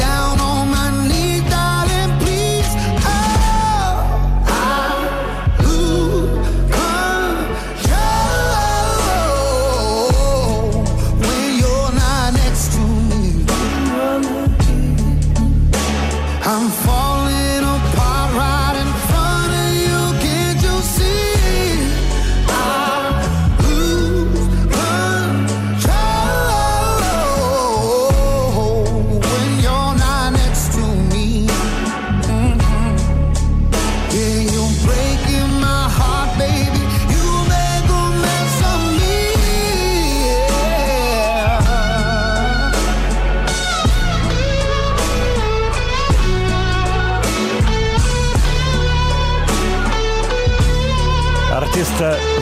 Down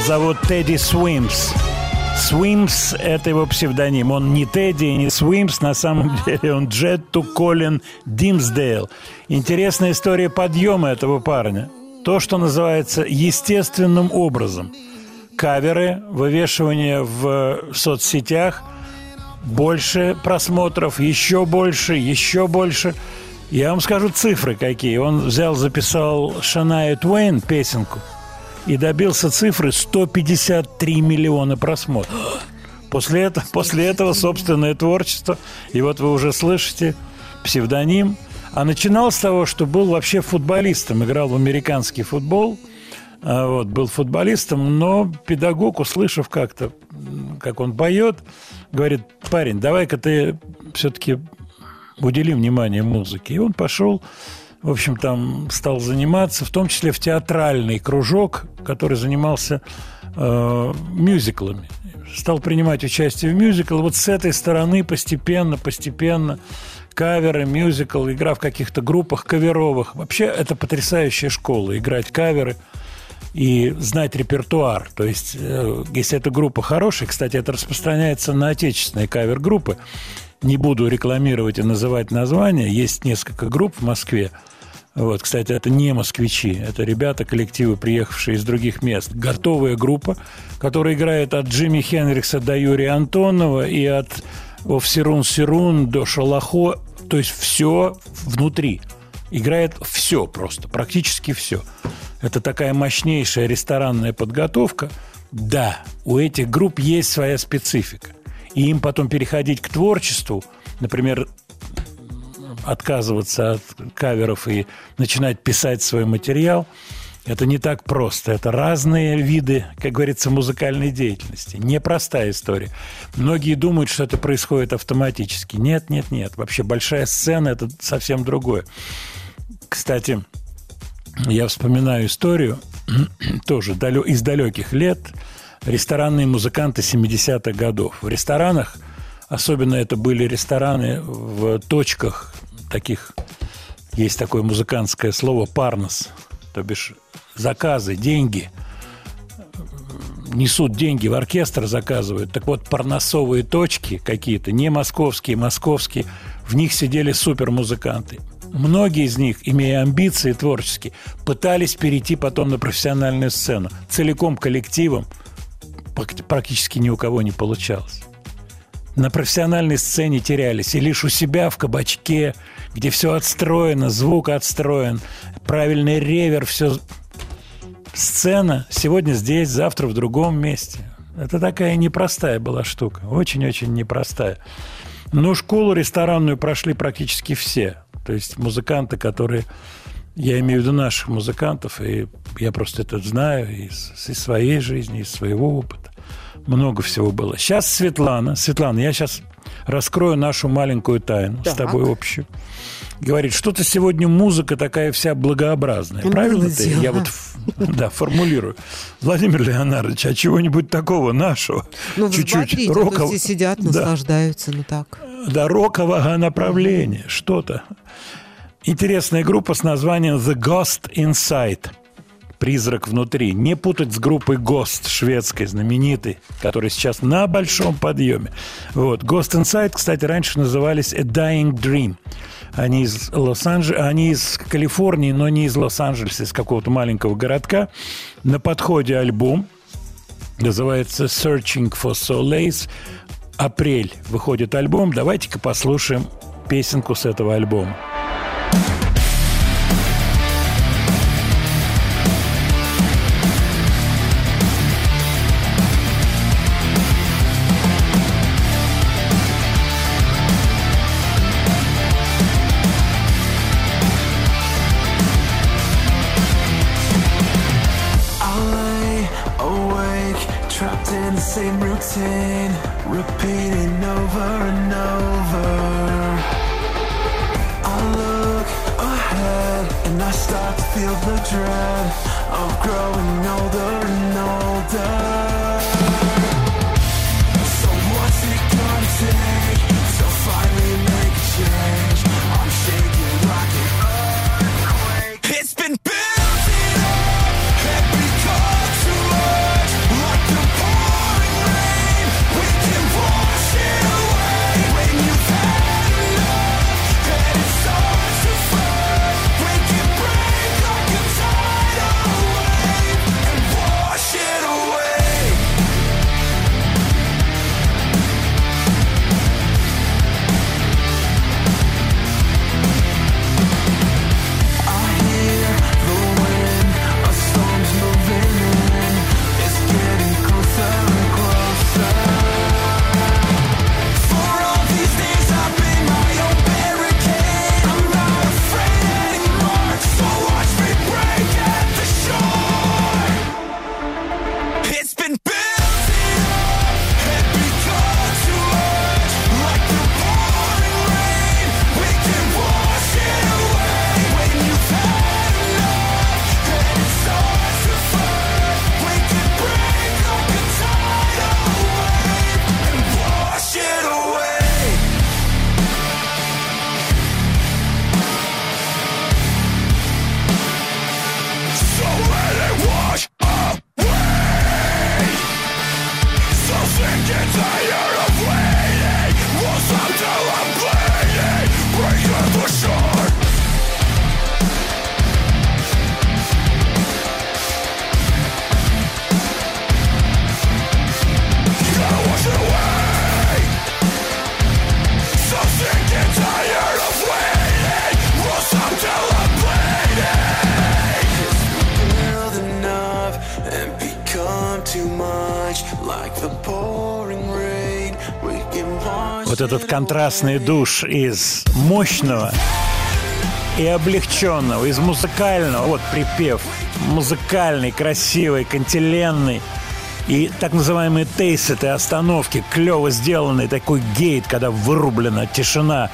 зовут Тедди Свимс. Свимс – это его псевдоним. Он не Тедди, не Свимс, на самом деле он Джетту Колин Димсдейл. Интересная история подъема этого парня. то, что называется естественным образом. Каверы, вывешивание в соцсетях, больше просмотров, еще больше, еще больше. Я вам скажу цифры какие. Он взял, записал Шаная Туэйн песенку и добился цифры 153 миллиона просмотров. После этого, после этого собственное творчество. И вот вы уже слышите псевдоним. А начинал с того, что был вообще футболистом, играл в американский футбол. А вот, был футболистом, но педагог, услышав как-то, как он поет, говорит, парень, давай-ка ты все-таки удели внимание музыке. И он пошел, в общем, там стал заниматься, в том числе в театральный кружок, который занимался э, мюзиклами стал принимать участие в мюзикл. Вот с этой стороны постепенно, постепенно каверы, мюзикл, игра в каких-то группах каверовых. Вообще это потрясающая школа, играть каверы и знать репертуар. То есть, э, если эта группа хорошая, кстати, это распространяется на отечественные кавер-группы. Не буду рекламировать и называть названия. Есть несколько групп в Москве – вот, кстати, это не москвичи, это ребята, коллективы, приехавшие из других мест. Готовая группа, которая играет от Джимми Хенрикса до Юрия Антонова и от Овсирун Сирун до Шалахо, то есть все внутри. Играет все просто, практически все. Это такая мощнейшая ресторанная подготовка. Да, у этих групп есть своя специфика. И им потом переходить к творчеству, например, отказываться от каверов и начинать писать свой материал, это не так просто. Это разные виды, как говорится, музыкальной деятельности. Непростая история. Многие думают, что это происходит автоматически. Нет, нет, нет. Вообще большая сцена – это совсем другое. Кстати, я вспоминаю историю тоже из далеких лет. Ресторанные музыканты 70-х годов. В ресторанах, особенно это были рестораны в точках таких, есть такое музыкантское слово «парнос», то бишь заказы, деньги, несут деньги в оркестр, заказывают. Так вот, парносовые точки какие-то, не московские, московские, в них сидели супермузыканты. Многие из них, имея амбиции творческие, пытались перейти потом на профессиональную сцену. Целиком коллективом практически ни у кого не получалось на профессиональной сцене терялись. И лишь у себя в кабачке, где все отстроено, звук отстроен, правильный ревер, все... Сцена сегодня здесь, завтра в другом месте. Это такая непростая была штука. Очень-очень непростая. Но школу ресторанную прошли практически все. То есть музыканты, которые... Я имею в виду наших музыкантов, и я просто это знаю из, из своей жизни, из своего опыта много всего было. Сейчас Светлана, Светлана, я сейчас раскрою нашу маленькую тайну так. с тобой общую. Говорит, что-то сегодня музыка такая вся благообразная. Было Правильно ты? Я вот да, формулирую. Владимир Леонардович, а чего-нибудь такого нашего? Ну, чуть-чуть рокового. все сидят, наслаждаются, да. ну так. Да, рокового направления, что-то. Интересная группа с названием The Ghost Inside – «Призрак внутри». Не путать с группой «Гост» шведской, знаменитой, которая сейчас на большом подъеме. Вот. «Ghost Inside», кстати, раньше назывались «A Dying Dream». Они из Лос-Анджелеса, они из Калифорнии, но не из Лос-Анджелеса, из какого-то маленького городка. На подходе альбом, называется «Searching for Solace». Апрель выходит альбом. Давайте-ка послушаем песенку с этого альбома. When I start to feel the dread Of growing older and older. So what's it gonna take To finally make a change? Этот контрастный душ из мощного и облегченного, из музыкального, вот припев, музыкальный, красивый, кантиленный, и так называемые тейсеты, остановки, клево сделанный такой гейт, когда вырублена тишина,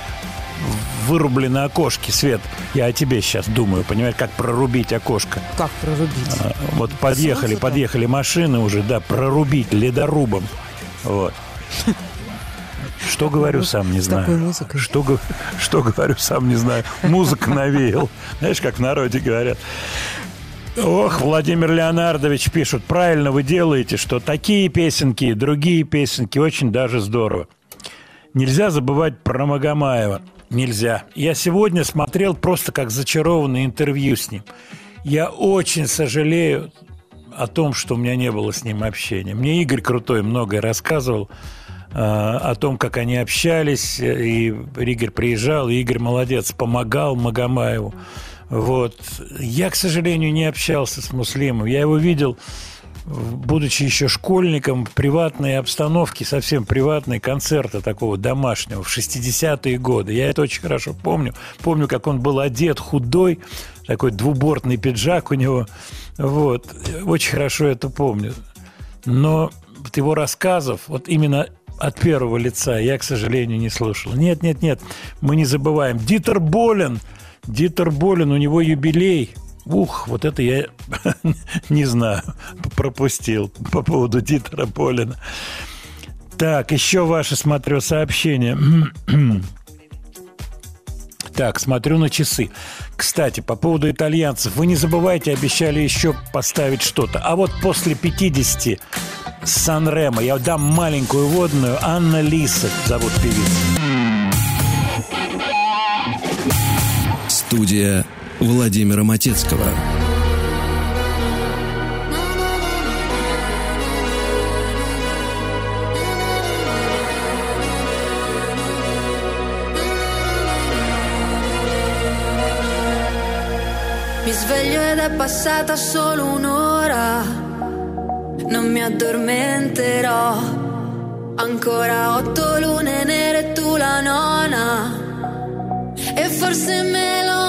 вырублены окошки, Свет. Я о тебе сейчас думаю, понимаешь, как прорубить окошко. Как прорубить? А, Вот подъехали, подъехали машины уже, да, прорубить ледорубом. Вот. Что говорю, сам не С знаю. такой музыкой. Что, что говорю, сам не знаю. Музыка навеял. Знаешь, как в народе говорят. Ох, Владимир Леонардович пишут, правильно вы делаете, что такие песенки и другие песенки очень даже здорово. Нельзя забывать про Магомаева. Нельзя. Я сегодня смотрел просто как зачарованное интервью с ним. Я очень сожалею о том, что у меня не было с ним общения. Мне Игорь Крутой многое рассказывал о том, как они общались, и Игорь приезжал, и Игорь молодец, помогал Магомаеву. Вот. Я, к сожалению, не общался с Муслимом. Я его видел, будучи еще школьником, в приватной обстановке, совсем приватной, концерта такого домашнего в 60-е годы. Я это очень хорошо помню. Помню, как он был одет, худой, такой двубортный пиджак у него. Вот. Очень хорошо это помню. Но вот его рассказов, вот именно от первого лица, я, к сожалению, не слушал. Нет, нет, нет, мы не забываем. Дитер болен. Дитер болен, у него юбилей. Ух, вот это я не знаю, пропустил по поводу Дитера Болина. Так, еще ваше, смотрю, сообщение. Так, смотрю на часы. Кстати, по поводу итальянцев. Вы не забывайте, обещали еще поставить что-то. А вот после 50 Сан-Ремо я дам маленькую водную. Анна Лиса зовут певицу. Студия Владимира Матецкого. Mi sveglio ed è passata solo un'ora. Non mi addormenterò. Ancora otto lune nere e tu la nona. E forse me lo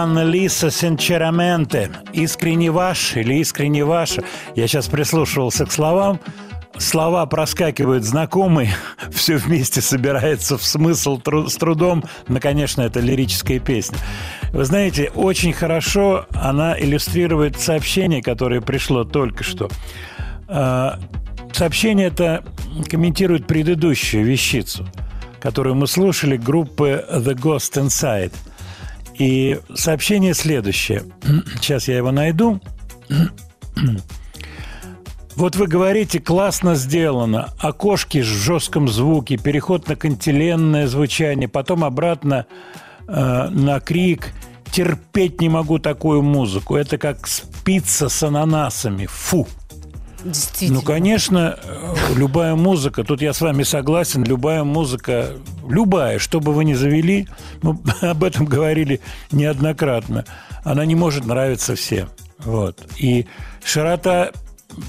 Это была Анна Лиса Сенчераменте. Искренне ваш или искренне ваша. Я сейчас прислушивался к словам. Слова проскакивают знакомые, все вместе собирается в смысл тру- с трудом. Но, конечно, это лирическая песня. Вы знаете, очень хорошо она иллюстрирует сообщение, которое пришло только что. А, Сообщение это комментирует предыдущую вещицу, которую мы слушали группы The Ghost Inside. И сообщение следующее. Сейчас я его найду. Вот вы говорите, классно сделано. Окошки в жестком звуке, переход на кантиленное звучание, потом обратно э, на крик. Терпеть не могу такую музыку. Это как спица с ананасами. Фу. Действительно. Ну, конечно, э, любая музыка, тут я с вами согласен, любая музыка, любая, что бы вы ни завели, мы об этом говорили неоднократно, она не может нравиться всем. Вот. И широта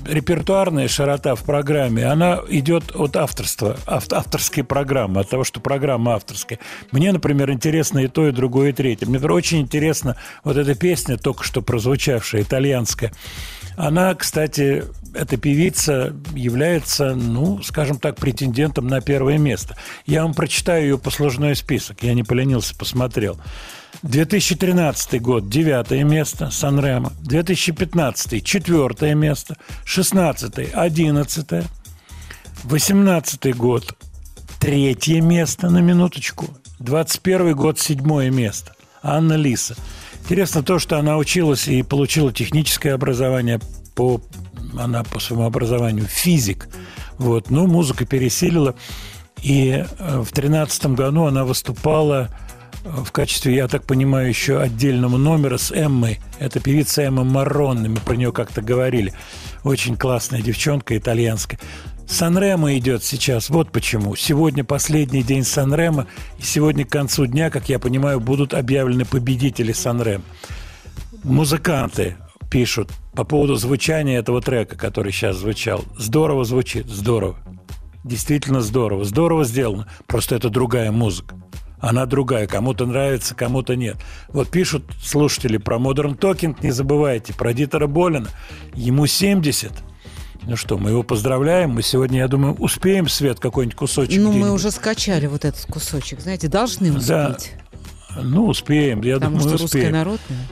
репертуарная широта в программе, она идет от авторства, ав- авторской программы, от того, что программа авторская. Мне, например, интересно и то, и другое, и третье. Мне например, очень интересна вот эта песня, только что прозвучавшая, итальянская. Она, кстати, эта певица является, ну, скажем так, претендентом на первое место. Я вам прочитаю ее послужной список. Я не поленился, посмотрел. 2013 год – девятое место Санремо. 2015 – четвертое место. 16 – одиннадцатое. 18 год – третье место на минуточку. 21 год – седьмое место. Анна Лиса. Интересно то, что она училась и получила техническое образование по она по своему образованию физик. Вот, но музыка пересилила. И э, в тринадцатом году она выступала э, в качестве, я так понимаю, еще отдельного номера с Эммой. Это певица Эмма Маронни, мы про нее как-то говорили. Очень классная девчонка итальянская. Санремо идет сейчас. Вот почему. Сегодня последний день Санремо, и сегодня к концу дня, как я понимаю, будут объявлены победители Санремо. Музыканты пишут по поводу звучания этого трека, который сейчас звучал. Здорово звучит, здорово. Действительно здорово. Здорово сделано. Просто это другая музыка. Она другая. Кому-то нравится, кому-то нет. Вот пишут слушатели про Modern Talking. Не забывайте. Про Дитера Болина. Ему 70. Ну что, мы его поздравляем. Мы сегодня, я думаю, успеем, Свет, какой-нибудь кусочек Ну, мы уже скачали вот этот кусочек. Знаете, должны Да. успеть. Ну, успеем. Я Потому думаю, что русская успеем. народная.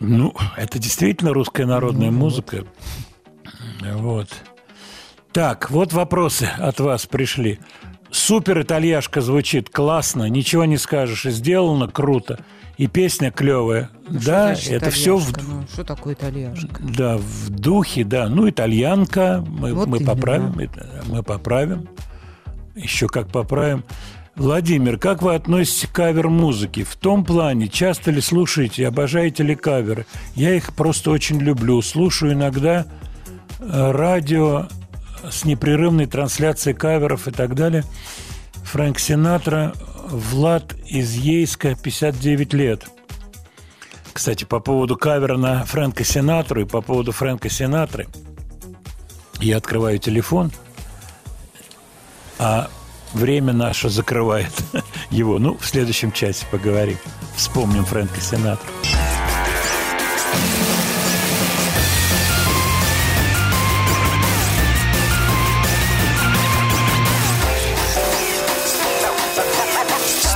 Ну, это действительно русская народная музыка. Вот. Так, вот вопросы от вас пришли. Супер итальяшка звучит классно, ничего не скажешь, и сделано круто, и песня клевая. Ну, да, это все в? Ну, что такое итальяшка? да, в духе, да. Ну, итальянка, мы, Вот мы именно. поправим, мы поправим. Еще как поправим. Владимир, как вы относитесь к кавер-музыке? В том плане, часто ли слушаете, обожаете ли каверы? Я их просто очень люблю. Слушаю иногда э, радио с непрерывной трансляцией каверов и так далее. Фрэнк Синатра, Влад из Ейска, 59 лет. Кстати, по поводу кавера на Фрэнка Синатру и по поводу Фрэнка Синатры, я открываю телефон, а время наше закрывает его. Ну, в следующем часе поговорим. Вспомним Фрэнка Синатру.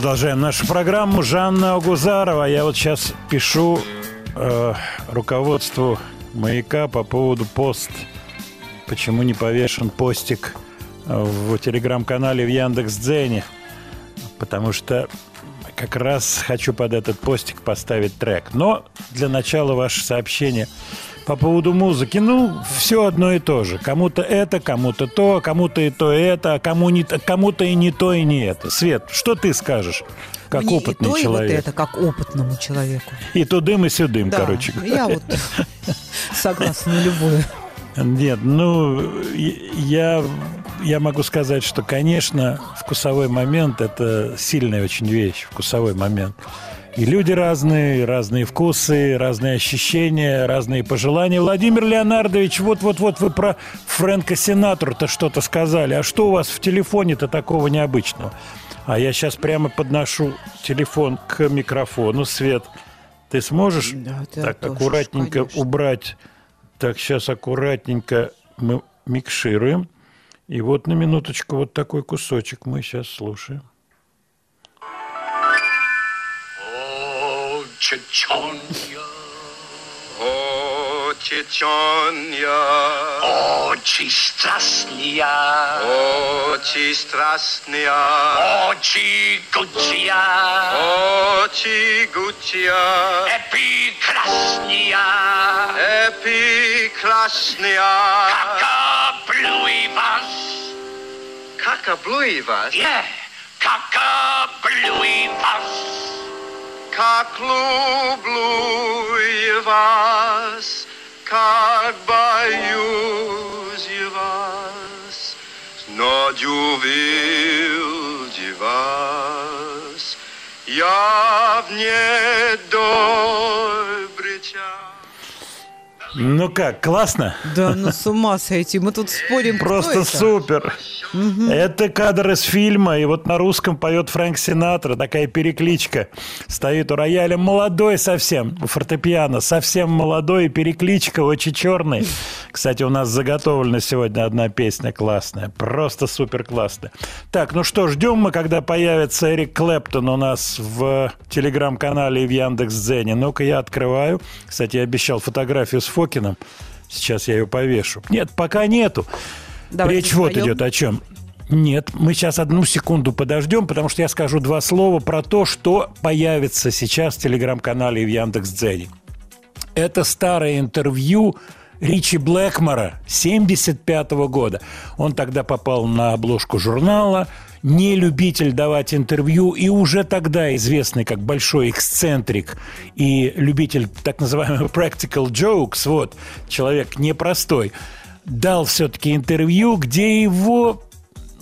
Продолжаем нашу программу. Жанна Агузарова. Я вот сейчас пишу э, руководству «Маяка» по поводу пост. Почему не повешен постик в телеграм-канале в Яндекс.Дзене. Потому что как раз хочу под этот постик поставить трек. Но для начала ваше сообщение по поводу музыки. Ну, все одно и то же. Кому-то это, кому-то то, кому-то и то, и это, а кому не, кому-то и не то, и не это. Свет, что ты скажешь, как Мне опытный и то, человек? и вот это, как опытному человеку. И тудым, и сюдым, Да, короче я вот согласна на любое. Нет, ну, я, я могу сказать, что, конечно, вкусовой момент – это сильная очень вещь, вкусовой момент. И люди разные, разные вкусы, разные ощущения, разные пожелания. Владимир Леонардович, вот-вот-вот вы про Фрэнка Синатру-то что-то сказали. А что у вас в телефоне-то такого необычного? А я сейчас прямо подношу телефон к микрофону. Свет, ты сможешь Да, да, так аккуратненько конечно. убрать? Так, сейчас аккуратненько мы микшируем. И вот на минуточку вот такой кусочек мы сейчас слушаем. Chechonya. Oh, Chechonia. Oh, strasnia. Oh, strasnia. oh gučia. Oh, gučia. Epikrasnia. Epikrasnia. Kaka bluj vas. Kaka? Yeah. Kaka. Как люблю я вас, как боюсь я вас, но увидел вас, я в недобрый час. Ну как, классно? Да, ну с ума сойти. Мы тут спорим, Просто это? супер. Это кадр из фильма, и вот на русском поет Фрэнк Синатра, такая перекличка. Стоит у рояля, молодой совсем, у фортепиано, совсем молодой, перекличка очень черный. Кстати, у нас заготовлена сегодня одна песня классная, просто супер классная. Так, ну что, ждем мы, когда появится Эрик Клэптон у нас в телеграм-канале и в Яндекс.Дзене. Ну-ка, я открываю. Кстати, я обещал фотографию с Фокином. Сейчас я ее повешу. Нет, пока нету. Давайте Речь вот споем. идет о чем. Нет, мы сейчас одну секунду подождем, потому что я скажу два слова про то, что появится сейчас в телеграм-канале и в Яндекс.Дзене. Это старое интервью Ричи Блэкмора 75 года. Он тогда попал на обложку журнала, не любитель давать интервью и уже тогда известный как большой эксцентрик и любитель так называемых practical jokes, вот, человек непростой, дал все-таки интервью, где его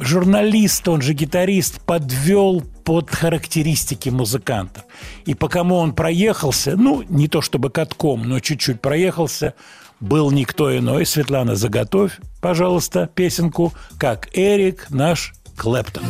журналист, он же гитарист, подвел под характеристики музыкантов. И по кому он проехался, ну, не то чтобы катком, но чуть-чуть проехался, был никто иной. Светлана, заготовь, пожалуйста, песенку, как Эрик наш Клэптон.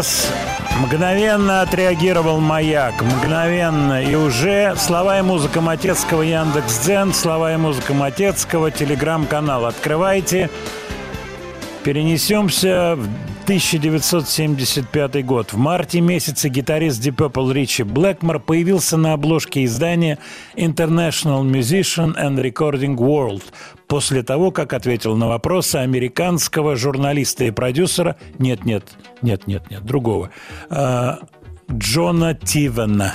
Раз мгновенно отреагировал маяк, мгновенно. И уже слова и музыка Матецкого Яндекс.Дзен, слова и музыка Матецкого, телеграм-канал. Открывайте. Перенесемся в 1975 год. В марте месяце гитарист Deep Purple Ричи Блэкмор появился на обложке издания International Musician and Recording World после того, как ответил на вопросы американского журналиста и продюсера нет, нет, нет, нет, нет, другого, э, Джона Тивена.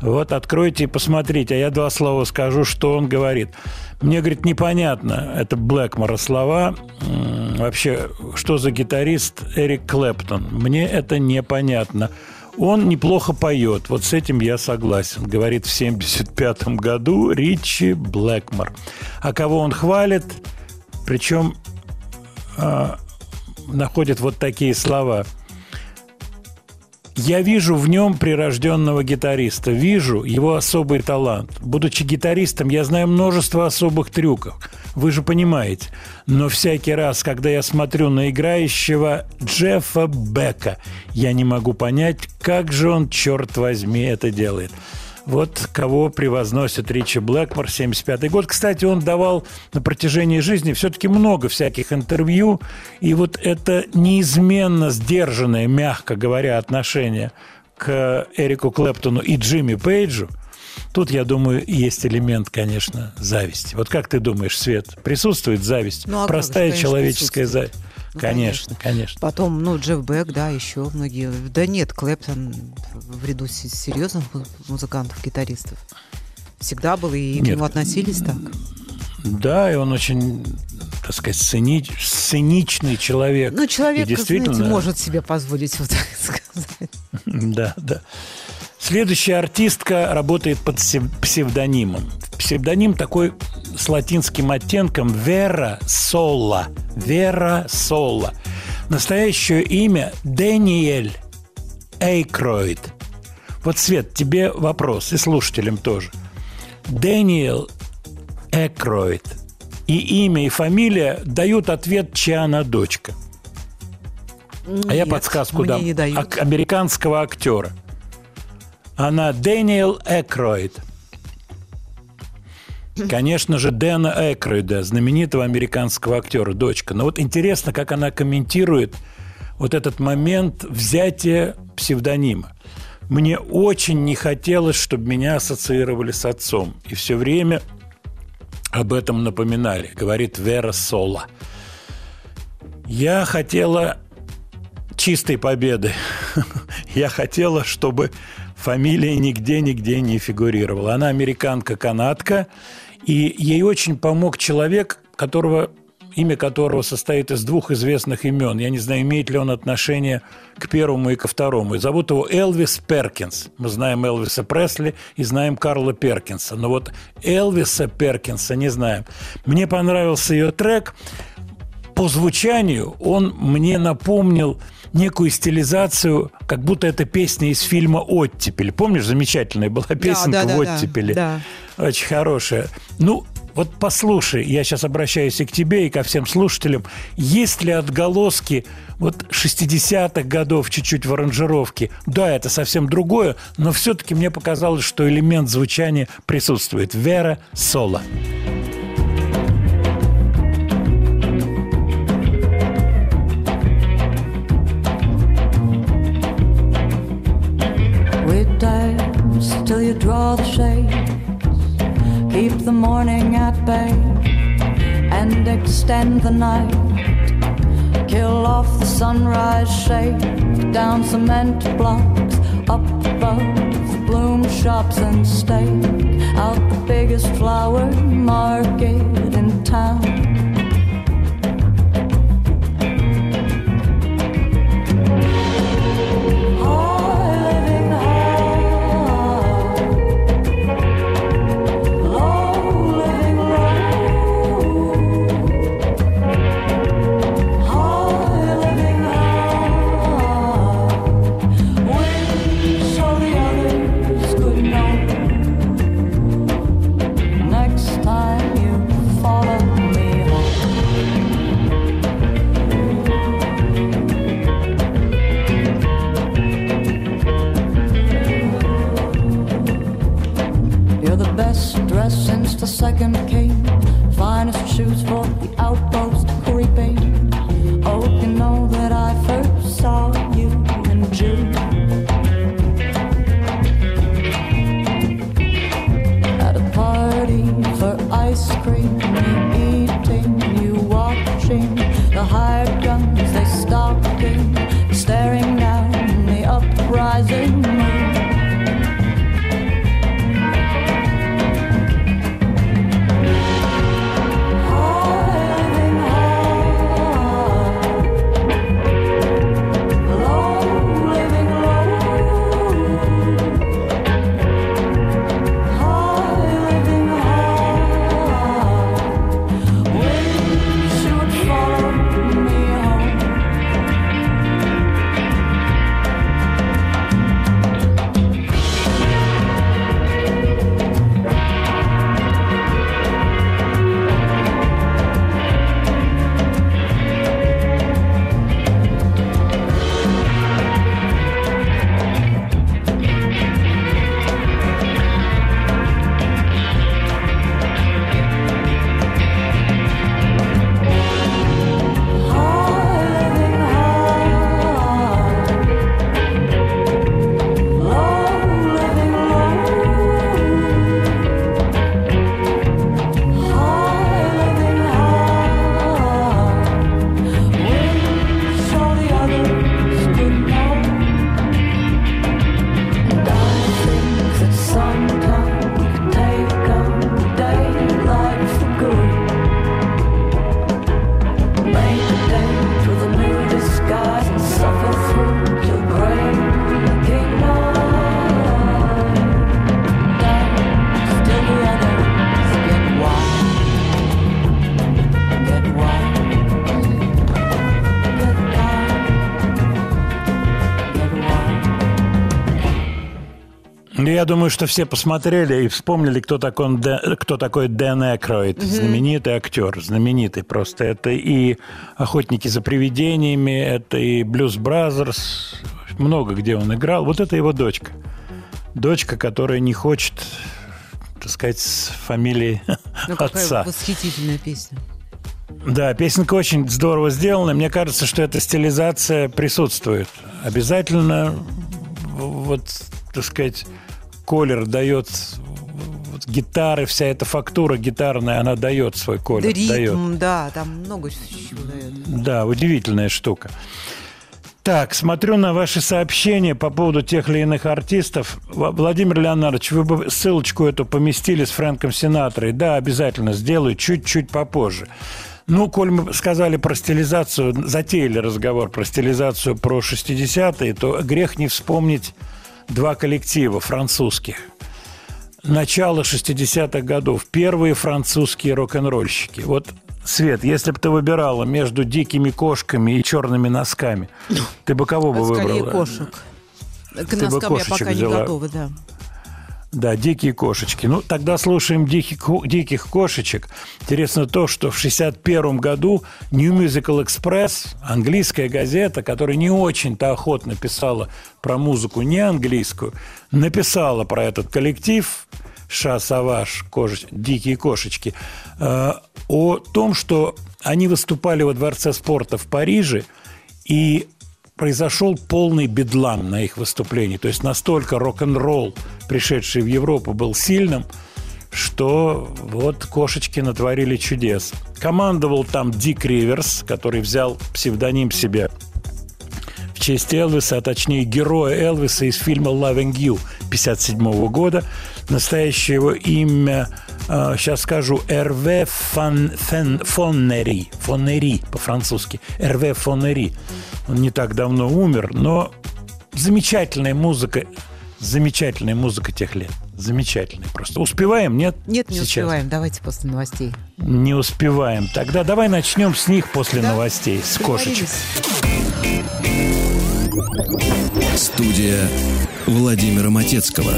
Вот откройте и посмотрите, а я два слова скажу, что он говорит. Мне, говорит, непонятно, это Блэкмора слова, вообще, что за гитарист Эрик Клэптон. Мне это непонятно. Он неплохо поет, вот с этим я согласен, говорит в 75 году Ричи Блэкмор. А кого он хвалит, причем э, находит вот такие слова – я вижу в нем прирожденного гитариста, вижу его особый талант. Будучи гитаристом, я знаю множество особых трюков. Вы же понимаете. Но всякий раз, когда я смотрю на играющего Джеффа Бека, я не могу понять, как же он, черт возьми, это делает. Вот кого превозносит Ричи Блэкмор, 75 год. Кстати, он давал на протяжении жизни все-таки много всяких интервью, и вот это неизменно сдержанное, мягко говоря, отношение к Эрику Клэптону и Джимми Пейджу, Тут, я думаю, есть элемент, конечно, зависти. Вот как ты думаешь, Свет, присутствует зависть? Ну, а Простая же, человеческая зависть. Ну, конечно, конечно. Потом, ну, Джефф Бек, да, еще многие. Да нет, Клэптон в ряду серьезных музыкантов, гитаристов. Всегда был, и к нему относились так. Да, и он очень, так сказать, сцени... сценичный человек. Ну, человек, и действительно... знаете, может себе позволить вот так сказать. Да, да. Следующая артистка работает под псевдонимом. Псевдоним такой с латинским оттенком Вера Сола. Вера Сола. Настоящее имя Дэниэль Эйкроид. Вот, Свет, тебе вопрос, и слушателям тоже. Дэниэл Экроид. И имя, и фамилия дают ответ, чья она дочка. Нет, а я подсказку дам. Не дают. Американского актера. Она Дэниел Экроид. Конечно же, Дэна Экроида, знаменитого американского актера, дочка. Но вот интересно, как она комментирует вот этот момент взятия псевдонима. Мне очень не хотелось, чтобы меня ассоциировали с отцом. И все время об этом напоминали, говорит Вера Сола. Я хотела чистой победы. Я хотела, чтобы фамилия нигде-нигде не фигурировала. Она американка-канадка, и ей очень помог человек, которого имя которого состоит из двух известных имен. Я не знаю, имеет ли он отношение к первому и ко второму. Зовут его Элвис Перкинс. Мы знаем Элвиса Пресли и знаем Карла Перкинса. Но вот Элвиса Перкинса не знаем. Мне понравился ее трек. По звучанию он мне напомнил некую стилизацию, как будто это песня из фильма «Оттепель». Помнишь, замечательная была песенка да, да, в «Оттепели»? Да, да. Очень хорошая. Ну, вот послушай, я сейчас обращаюсь и к тебе, и ко всем слушателям. Есть ли отголоски вот 60-х годов чуть-чуть в аранжировке? Да, это совсем другое, но все-таки мне показалось, что элемент звучания присутствует. Вера Соло. Till you draw the shades, keep the morning at bay, and extend the night. Kill off the sunrise shade, down cement blocks, up above bloom shops and stake out the biggest flower market in town. The second came. Finest shoes for the outpost creeping. Oh, you know that I first saw you in June. At a party for ice cream, me eating, you watching. The hired Я думаю, что все посмотрели и вспомнили, кто такой, Дэ- кто такой Дэн Экроид. Знаменитый актер, знаменитый просто. Это и «Охотники за привидениями», это и «Blues Brothers», много где он играл. Вот это его дочка. Дочка, которая не хочет, так сказать, с фамилией Ну, отца. восхитительная песня. Да, песенка очень здорово сделана. Мне кажется, что эта стилизация присутствует. Обязательно, вот, так сказать, колер дает вот гитары, вся эта фактура гитарная, она дает свой Да, колер. дает. ритм, да, там много чего дает. Да, удивительная штука. Так, смотрю на ваши сообщения по поводу тех или иных артистов. Владимир Леонардович, вы бы ссылочку эту поместили с Фрэнком Синатрой. Да, обязательно сделаю, чуть-чуть попозже. Ну, коль мы сказали про стилизацию, затеяли разговор про стилизацию про 60-е, то грех не вспомнить два коллектива французских. Начало 60-х годов. Первые французские рок-н-ролльщики. Вот, Свет, если бы ты выбирала между дикими кошками и черными носками, ты бы кого бы А выбрала? кошек. К Ты бы носкам я кошечек пока не взяла. готова, да. Да, дикие кошечки. Ну, тогда слушаем диких, диких кошечек. Интересно то, что в 61 году New Musical Express, английская газета, которая не очень-то охотно писала про музыку не английскую, написала про этот коллектив Ша Саваш, дикие кошечки, э, о том, что они выступали во Дворце спорта в Париже, и произошел полный бедлам на их выступлении. То есть настолько рок-н-ролл, пришедший в Европу, был сильным, что вот кошечки натворили чудес. Командовал там Дик Риверс, который взял псевдоним себе в честь Элвиса, а точнее героя Элвиса из фильма «Loving You» 57 года. Настоящее его имя, э, сейчас скажу, Эрве Фон, Фен- Фоннери, Фоннери по-французски, Эрве Фоннери. Он не так давно умер, но замечательная музыка, замечательная музыка тех лет. Замечательная просто. Успеваем, нет? Нет, не Сейчас. успеваем. Давайте после новостей. Не успеваем. Тогда давай начнем с них после новостей, с кошечек. Студия Владимира Матецкого.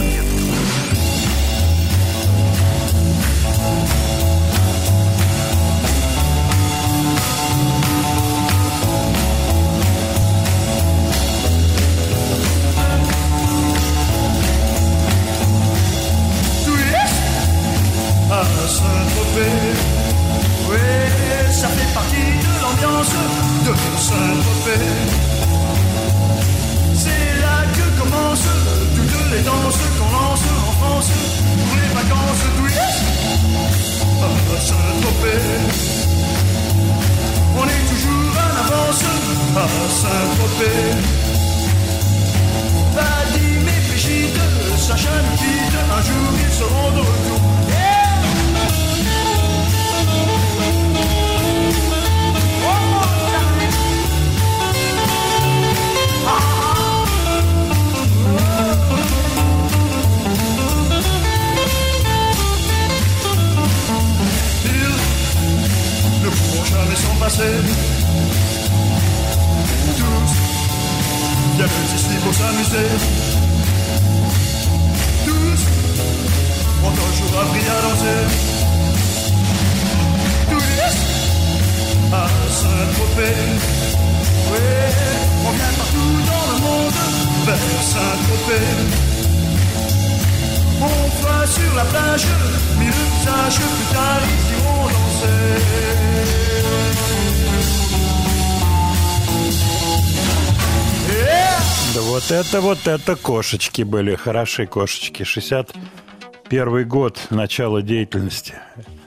Вот это кошечки были, хорошие кошечки. 61 год, начало деятельности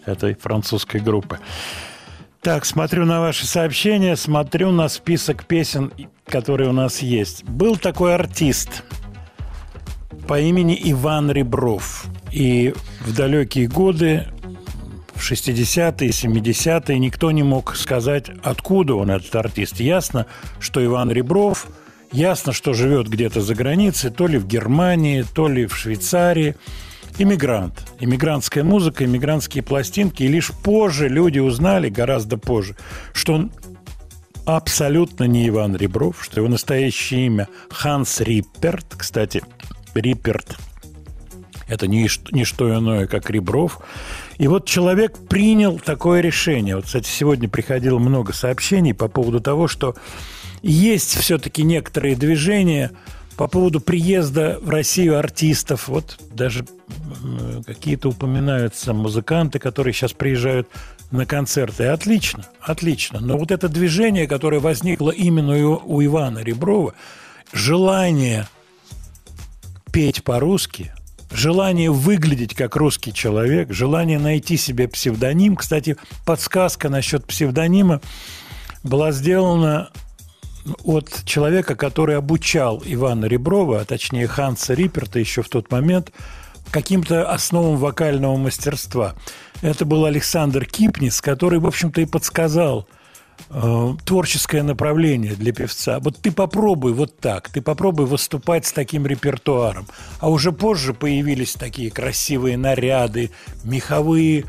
этой французской группы. Так, смотрю на ваши сообщения, смотрю на список песен, которые у нас есть. Был такой артист по имени Иван Ребров. И в далекие годы, в 60-е, 70-е, никто не мог сказать, откуда он, этот артист. Ясно, что Иван Ребров, ясно, что живет где-то за границей, то ли в Германии, то ли в Швейцарии. Иммигрант. Иммигрантская музыка, иммигрантские пластинки. И лишь позже люди узнали, гораздо позже, что он абсолютно не Иван Ребров, что его настоящее имя Ханс Рипперт. Кстати, Рипперт – это не, не что иное, как Ребров. И вот человек принял такое решение. Вот, кстати, сегодня приходило много сообщений по поводу того, что есть все-таки некоторые движения по поводу приезда в Россию артистов. Вот даже какие-то упоминаются музыканты, которые сейчас приезжают на концерты. Отлично, отлично. Но вот это движение, которое возникло именно у Ивана Реброва, желание петь по-русски, желание выглядеть как русский человек, желание найти себе псевдоним. Кстати, подсказка насчет псевдонима была сделана от человека, который обучал Ивана Реброва, а точнее Ханса Рипперта еще в тот момент, каким-то основам вокального мастерства. Это был Александр Кипнис, который, в общем-то, и подсказал э, творческое направление для певца. Вот ты попробуй вот так, ты попробуй выступать с таким репертуаром. А уже позже появились такие красивые наряды, меховые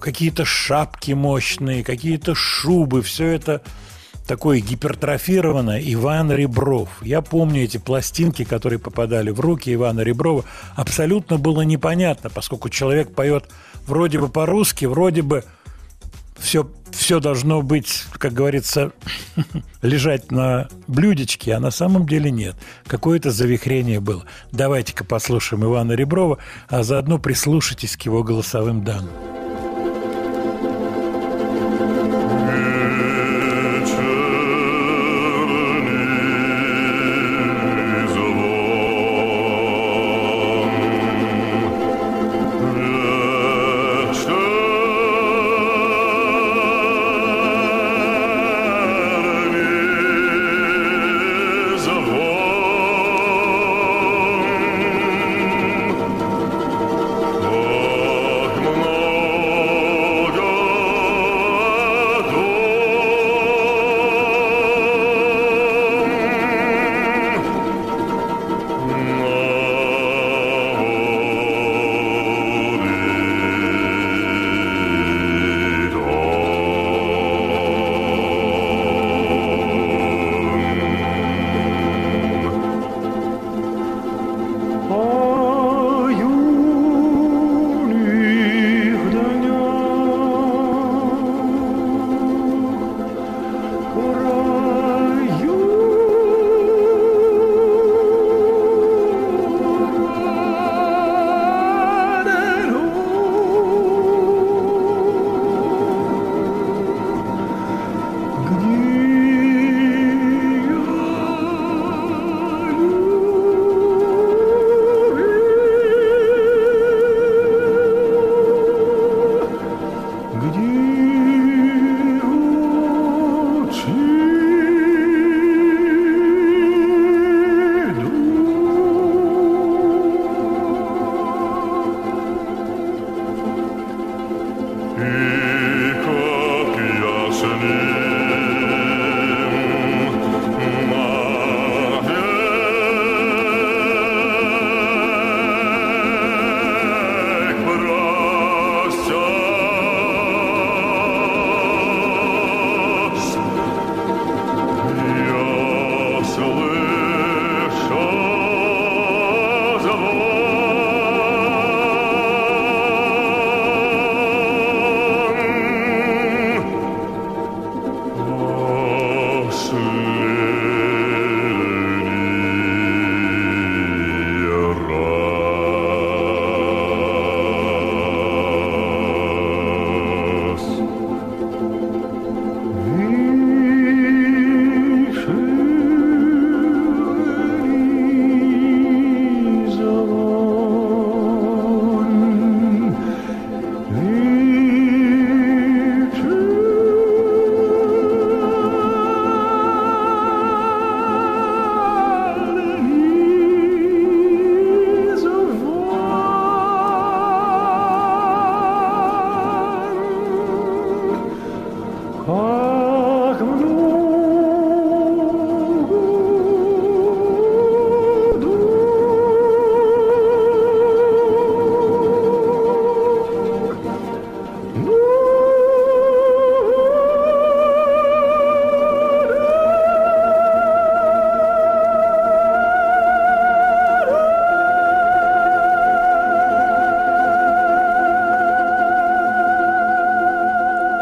какие-то шапки мощные, какие-то шубы, все это такое гипертрофированное Иван Ребров. Я помню эти пластинки, которые попадали в руки Ивана Реброва. Абсолютно было непонятно, поскольку человек поет вроде бы по-русски, вроде бы все, все должно быть, как говорится, лежать на блюдечке, а на самом деле нет. Какое-то завихрение было. Давайте-ка послушаем Ивана Реброва, а заодно прислушайтесь к его голосовым данным.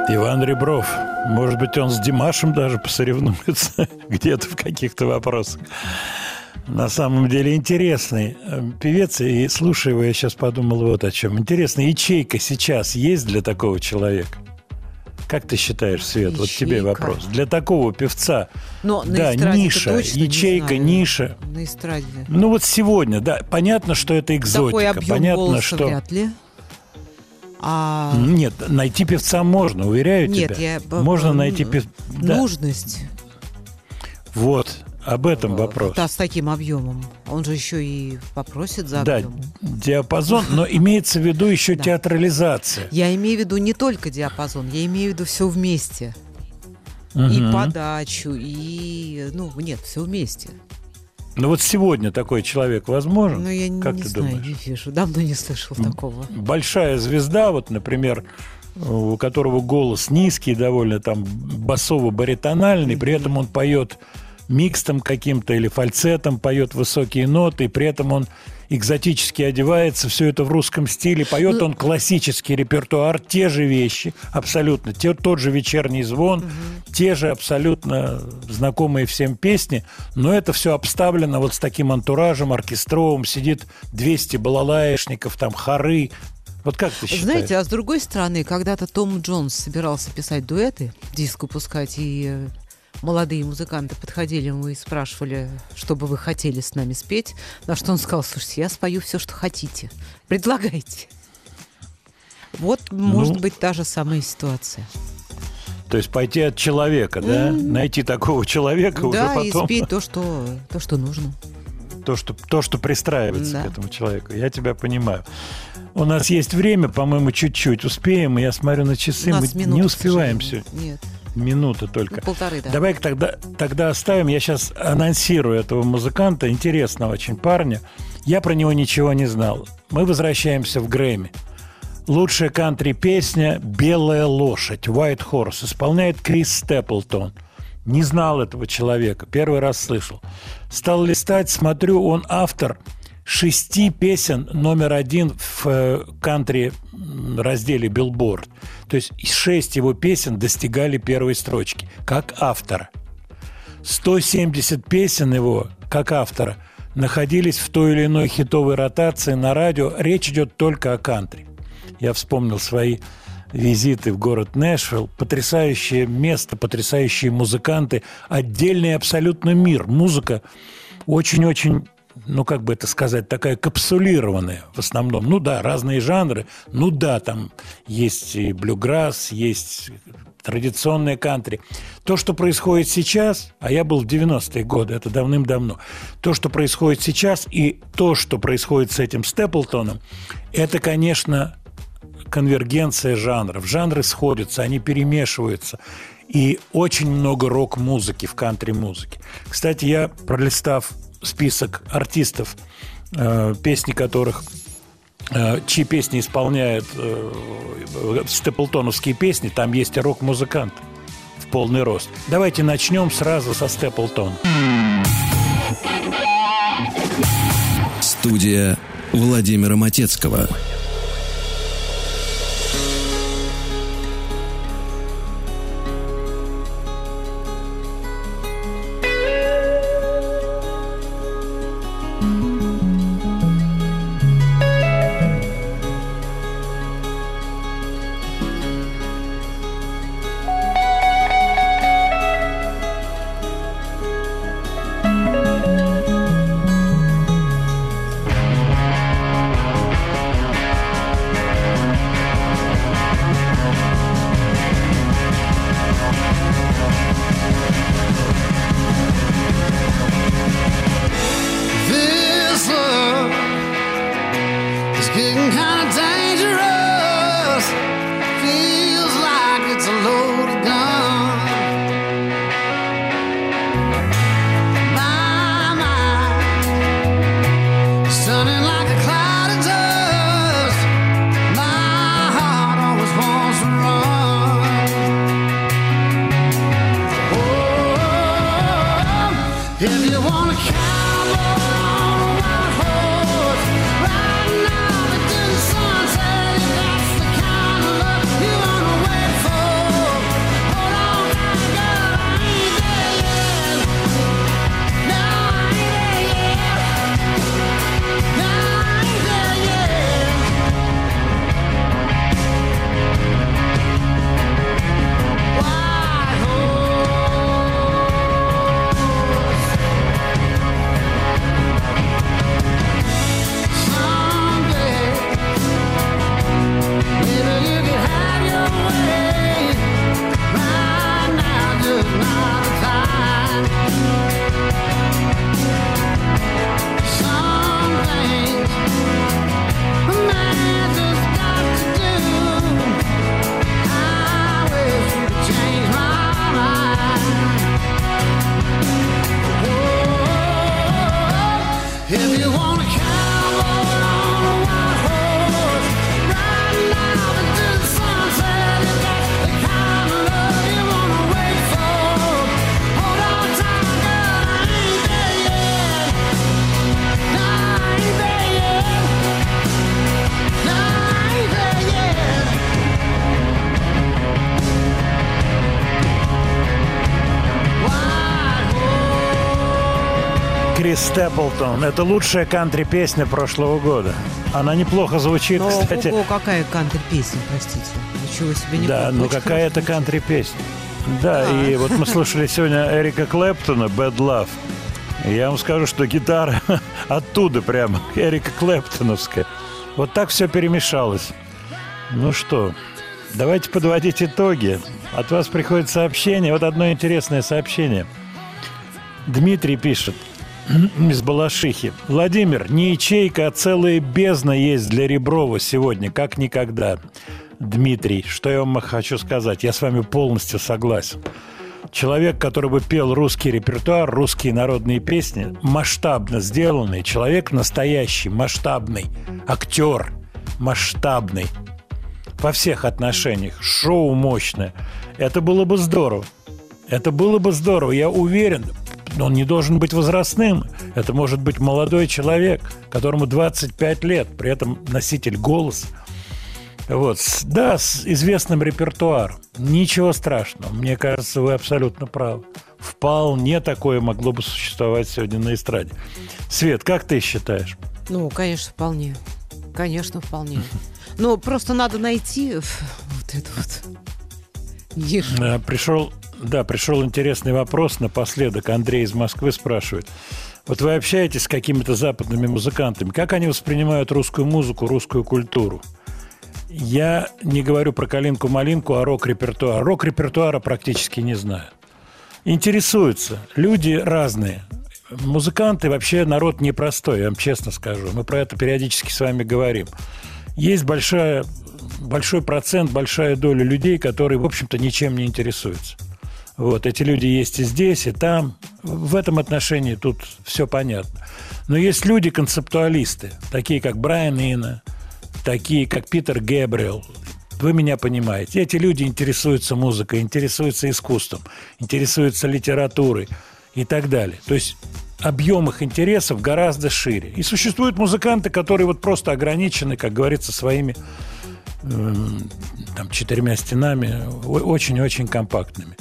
Иван Ребров. Может быть, он с Димашем даже посоревнуется где-то в каких-то вопросах. На самом деле интересный э, певец, и слушая его, я сейчас подумал вот о чем. Интересно, ячейка сейчас есть для такого человека? Как ты считаешь, Свет, вот тебе Ячейка. вопрос. Для такого певца, Но да, ниша, точно ячейка, ниша. На эстраде. Ну вот сегодня, да, понятно, что это Такой экзотика, объем понятно, голоса что... вряд ли. А Нет, найти певца можно, уверяю Нет, тебя. я Можно найти певца. Да. нужность Вот, об этом вопрос. да, с таким объемом. Он же еще и попросит за Да, объем. диапазон, но имеется в виду еще Да. театрализация. Я имею в виду не только диапазон, я имею в виду все вместе. И Мгм. подачу, и... Ну, нет, все вместе. Ну вот сегодня такой человек возможен? Ну, я не, как не ты знаю, думаешь? не вижу. Давно не слышал такого. Большая звезда, вот, например, у которого голос низкий, довольно там басово-баритональный, при этом он поет микстом каким-то или фальцетом, поет высокие ноты, и при этом он экзотически одевается, все это в русском стиле, поет Ну- он классический репертуар, те же вещи, абсолютно, те, тот же вечерний звон, те же абсолютно знакомые всем песни, но это все обставлено вот с таким антуражем оркестровым, сидит 200 балалаешников, там хоры. Вот как ты считаешь? Знаете, а с другой стороны, когда-то Том Джонс собирался писать дуэты, диск выпускать, и э, молодые музыканты подходили ему и спрашивали, что бы вы хотели с нами спеть, на что он сказал, слушайте, я спою все, что хотите, предлагайте. Вот, может быть, та же самая ситуация. То есть пойти от человека, да? Найти такого человека уже да, потом. и спеть то, что, то, что нужно. То, что, то, что пристраивается Да. к этому человеку. Я тебя понимаю. У нас есть время, по-моему, чуть-чуть. Успеем. Я смотрю на часы. Мы не успеваем все. Нет, Минута только. ну, полторы, да. Давай тогда, тогда оставим. Я сейчас анонсирую этого музыканта, интересного очень парня. Я про него ничего не знал. Мы возвращаемся в Грэмми. Лучшая кантри-песня «Белая лошадь» «White Horse» исполняет Крис Степлтон. Не знал этого человека, первый раз слышал. Стал листать, смотрю, он автор шести песен номер один в э, кантри разделе Billboard. То есть шесть его песен достигали первой строчки, как автора. 170 песен его, как автора, находились в той или иной хитовой ротации на радио. Речь идет только о кантри. Я вспомнил свои визиты в город Нэшвилл. Потрясающее место, потрясающие музыканты. Отдельный абсолютно мир. Музыка очень-очень ну, как бы это сказать, такая капсулированная в основном. Ну да, разные жанры. Ну да, там есть и блюграсс, есть традиционные кантри. То, что происходит сейчас, а я был в 90-е годы, это давным-давно, то, что происходит сейчас и то, что происходит с этим Степлтоном, это, конечно, конвергенция жанров. Жанры сходятся, они перемешиваются. И очень много рок-музыки в кантри-музыке. Кстати, я, пролистав список артистов, э, песни которых э, чьи песни исполняют э, степлтоновские песни, там есть рок-музыкант в полный рост. Давайте начнем сразу со Степлтона. Студия Владимира Матецкого. Степлтон. Это лучшая кантри-песня прошлого года. Она неплохо звучит, Но кстати. ого, какая кантри-песня, простите. Ничего себе не Да, ну какая это кантри-песня. Да, и вот мы слушали сегодня Эрика Клэптона «Bad Love». Я вам скажу, что гитара оттуда прямо, Эрика Клэптоновская. Вот так все перемешалось. Ну что, давайте подводить итоги. От вас приходит сообщение. Вот одно интересное сообщение. Дмитрий пишет из Балашихи. Владимир, не ячейка, а целая бездна есть для Реброва сегодня, как никогда. Дмитрий, что я вам хочу сказать? Я с вами полностью согласен. Человек, который бы пел русский репертуар, русские народные песни, масштабно сделанный, человек настоящий, масштабный, актер, масштабный, во всех отношениях, шоу мощное. Это было бы здорово. Это было бы здорово, я уверен. Но он не должен быть возрастным. Это может быть молодой человек, которому 25 лет, при этом носитель голоса. Вот. Да, с известным репертуаром. Ничего страшного. Мне кажется, вы абсолютно правы. Вполне такое могло бы существовать сегодня на эстраде. Свет, как ты считаешь? Ну, конечно, вполне. Конечно, вполне. Ну, просто надо найти вот это вот нишу. Э, Пришел, да, пришел интересный вопрос напоследок. Андрей из Москвы спрашивает. Вот вы общаетесь с какими-то западными музыкантами. Как они воспринимают русскую музыку, русскую культуру? Я не говорю про калинку-малинку, а рок-репертуар. Рок-репертуара практически не знаю. Интересуются. Люди разные. Музыканты вообще народ непростой, я вам честно скажу. Мы про это периодически с вами говорим. Есть большая, большой процент, большая доля людей, которые, в общем-то, ничем не интересуются. Вот, эти люди есть и здесь, и там. В этом отношении тут все понятно. Но есть люди-концептуалисты, такие как Брайан Ина, такие как Питер Гэбриэл. Вы меня понимаете. Эти люди интересуются музыкой, интересуются искусством, интересуются литературой и так далее. То есть объем их интересов гораздо шире. И существуют музыканты, которые вот просто ограничены, как говорится, своими эм, там, четырьмя стенами, очень-очень компактными.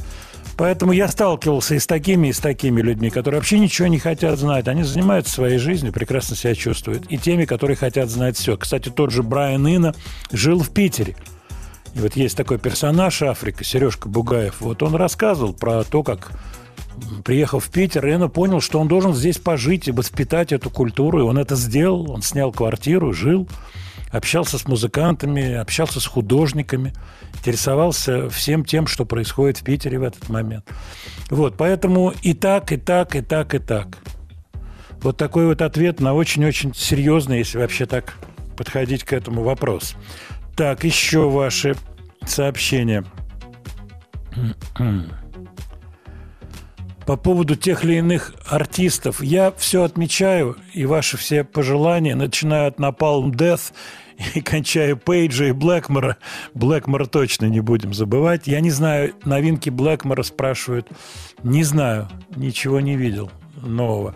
Поэтому я сталкивался и с такими, и с такими людьми, которые вообще ничего не хотят знать. Они занимаются своей жизнью, прекрасно себя чувствуют. И теми, которые хотят знать все. Кстати, тот же Брайан Ина жил в Питере. И вот есть такой персонаж Африка, Сережка Бугаев. Вот он рассказывал про то, как приехал в Питер, Ина понял, что он должен здесь пожить и воспитать эту культуру. И он это сделал. Он снял квартиру, жил, общался с музыкантами, общался с художниками, интересовался всем тем, что происходит в Питере в этот момент. Вот, поэтому и так, и так, и так, и так. Вот такой вот ответ на очень-очень серьезный, если вообще так подходить к этому вопросу. Так, еще ваши сообщения. По поводу тех или иных артистов, я все отмечаю, и ваши все пожелания, начиная от Napalm Death и кончая Пейджа и Блэкмора. Блэкмора точно не будем забывать. Я не знаю, новинки Блэкмора спрашивают. Не знаю, ничего не видел нового.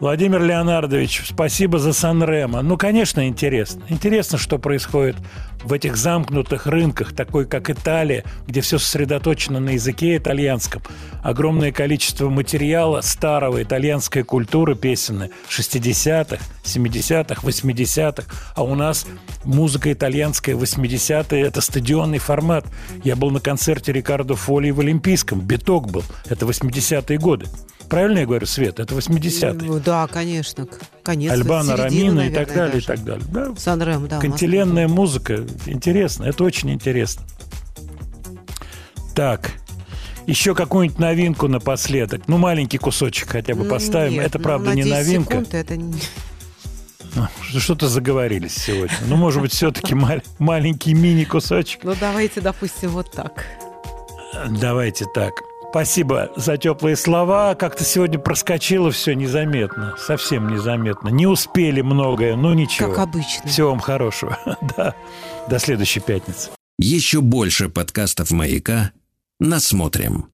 Владимир Леонардович, спасибо за Сан-Ремо. Ну, конечно, интересно. Интересно, что происходит в этих замкнутых рынках, такой как Италия, где все сосредоточено на языке итальянском. Огромное количество материала старого итальянской культуры песенной 60-х, 70-х, 80-х. А у нас музыка итальянская 80-е – это стадионный формат. Я был на концерте Риккардо Фольи в Олимпийском. Биток был. Это 80-е годы. Правильно я говорю, Свет? Это 80-е. Ну, Да, конечно. Конец. Аль Бано, середина, Ромина и так наверное, далее, и даже. так далее. Да, Сан-Ремо, да. Кантиленная музыка. Интересно. Это очень интересно. Так. Еще какую-нибудь новинку напоследок. Ну, маленький кусочек хотя бы М, поставим. нет, это, ну, правда, не 10 новинка. секунд это не- Ну, Что-то заговорились сегодня. Ну, может быть, все-таки маленький мини-кусочек. Ну, давайте, допустим, вот так. Давайте так. Спасибо за теплые слова. Как-то сегодня проскочило все незаметно. Совсем незаметно. Не успели многое, но ничего. Как обычно. Всего вам хорошего. Да. До следующей пятницы. Еще больше подкастов «Маяка» насмотрим.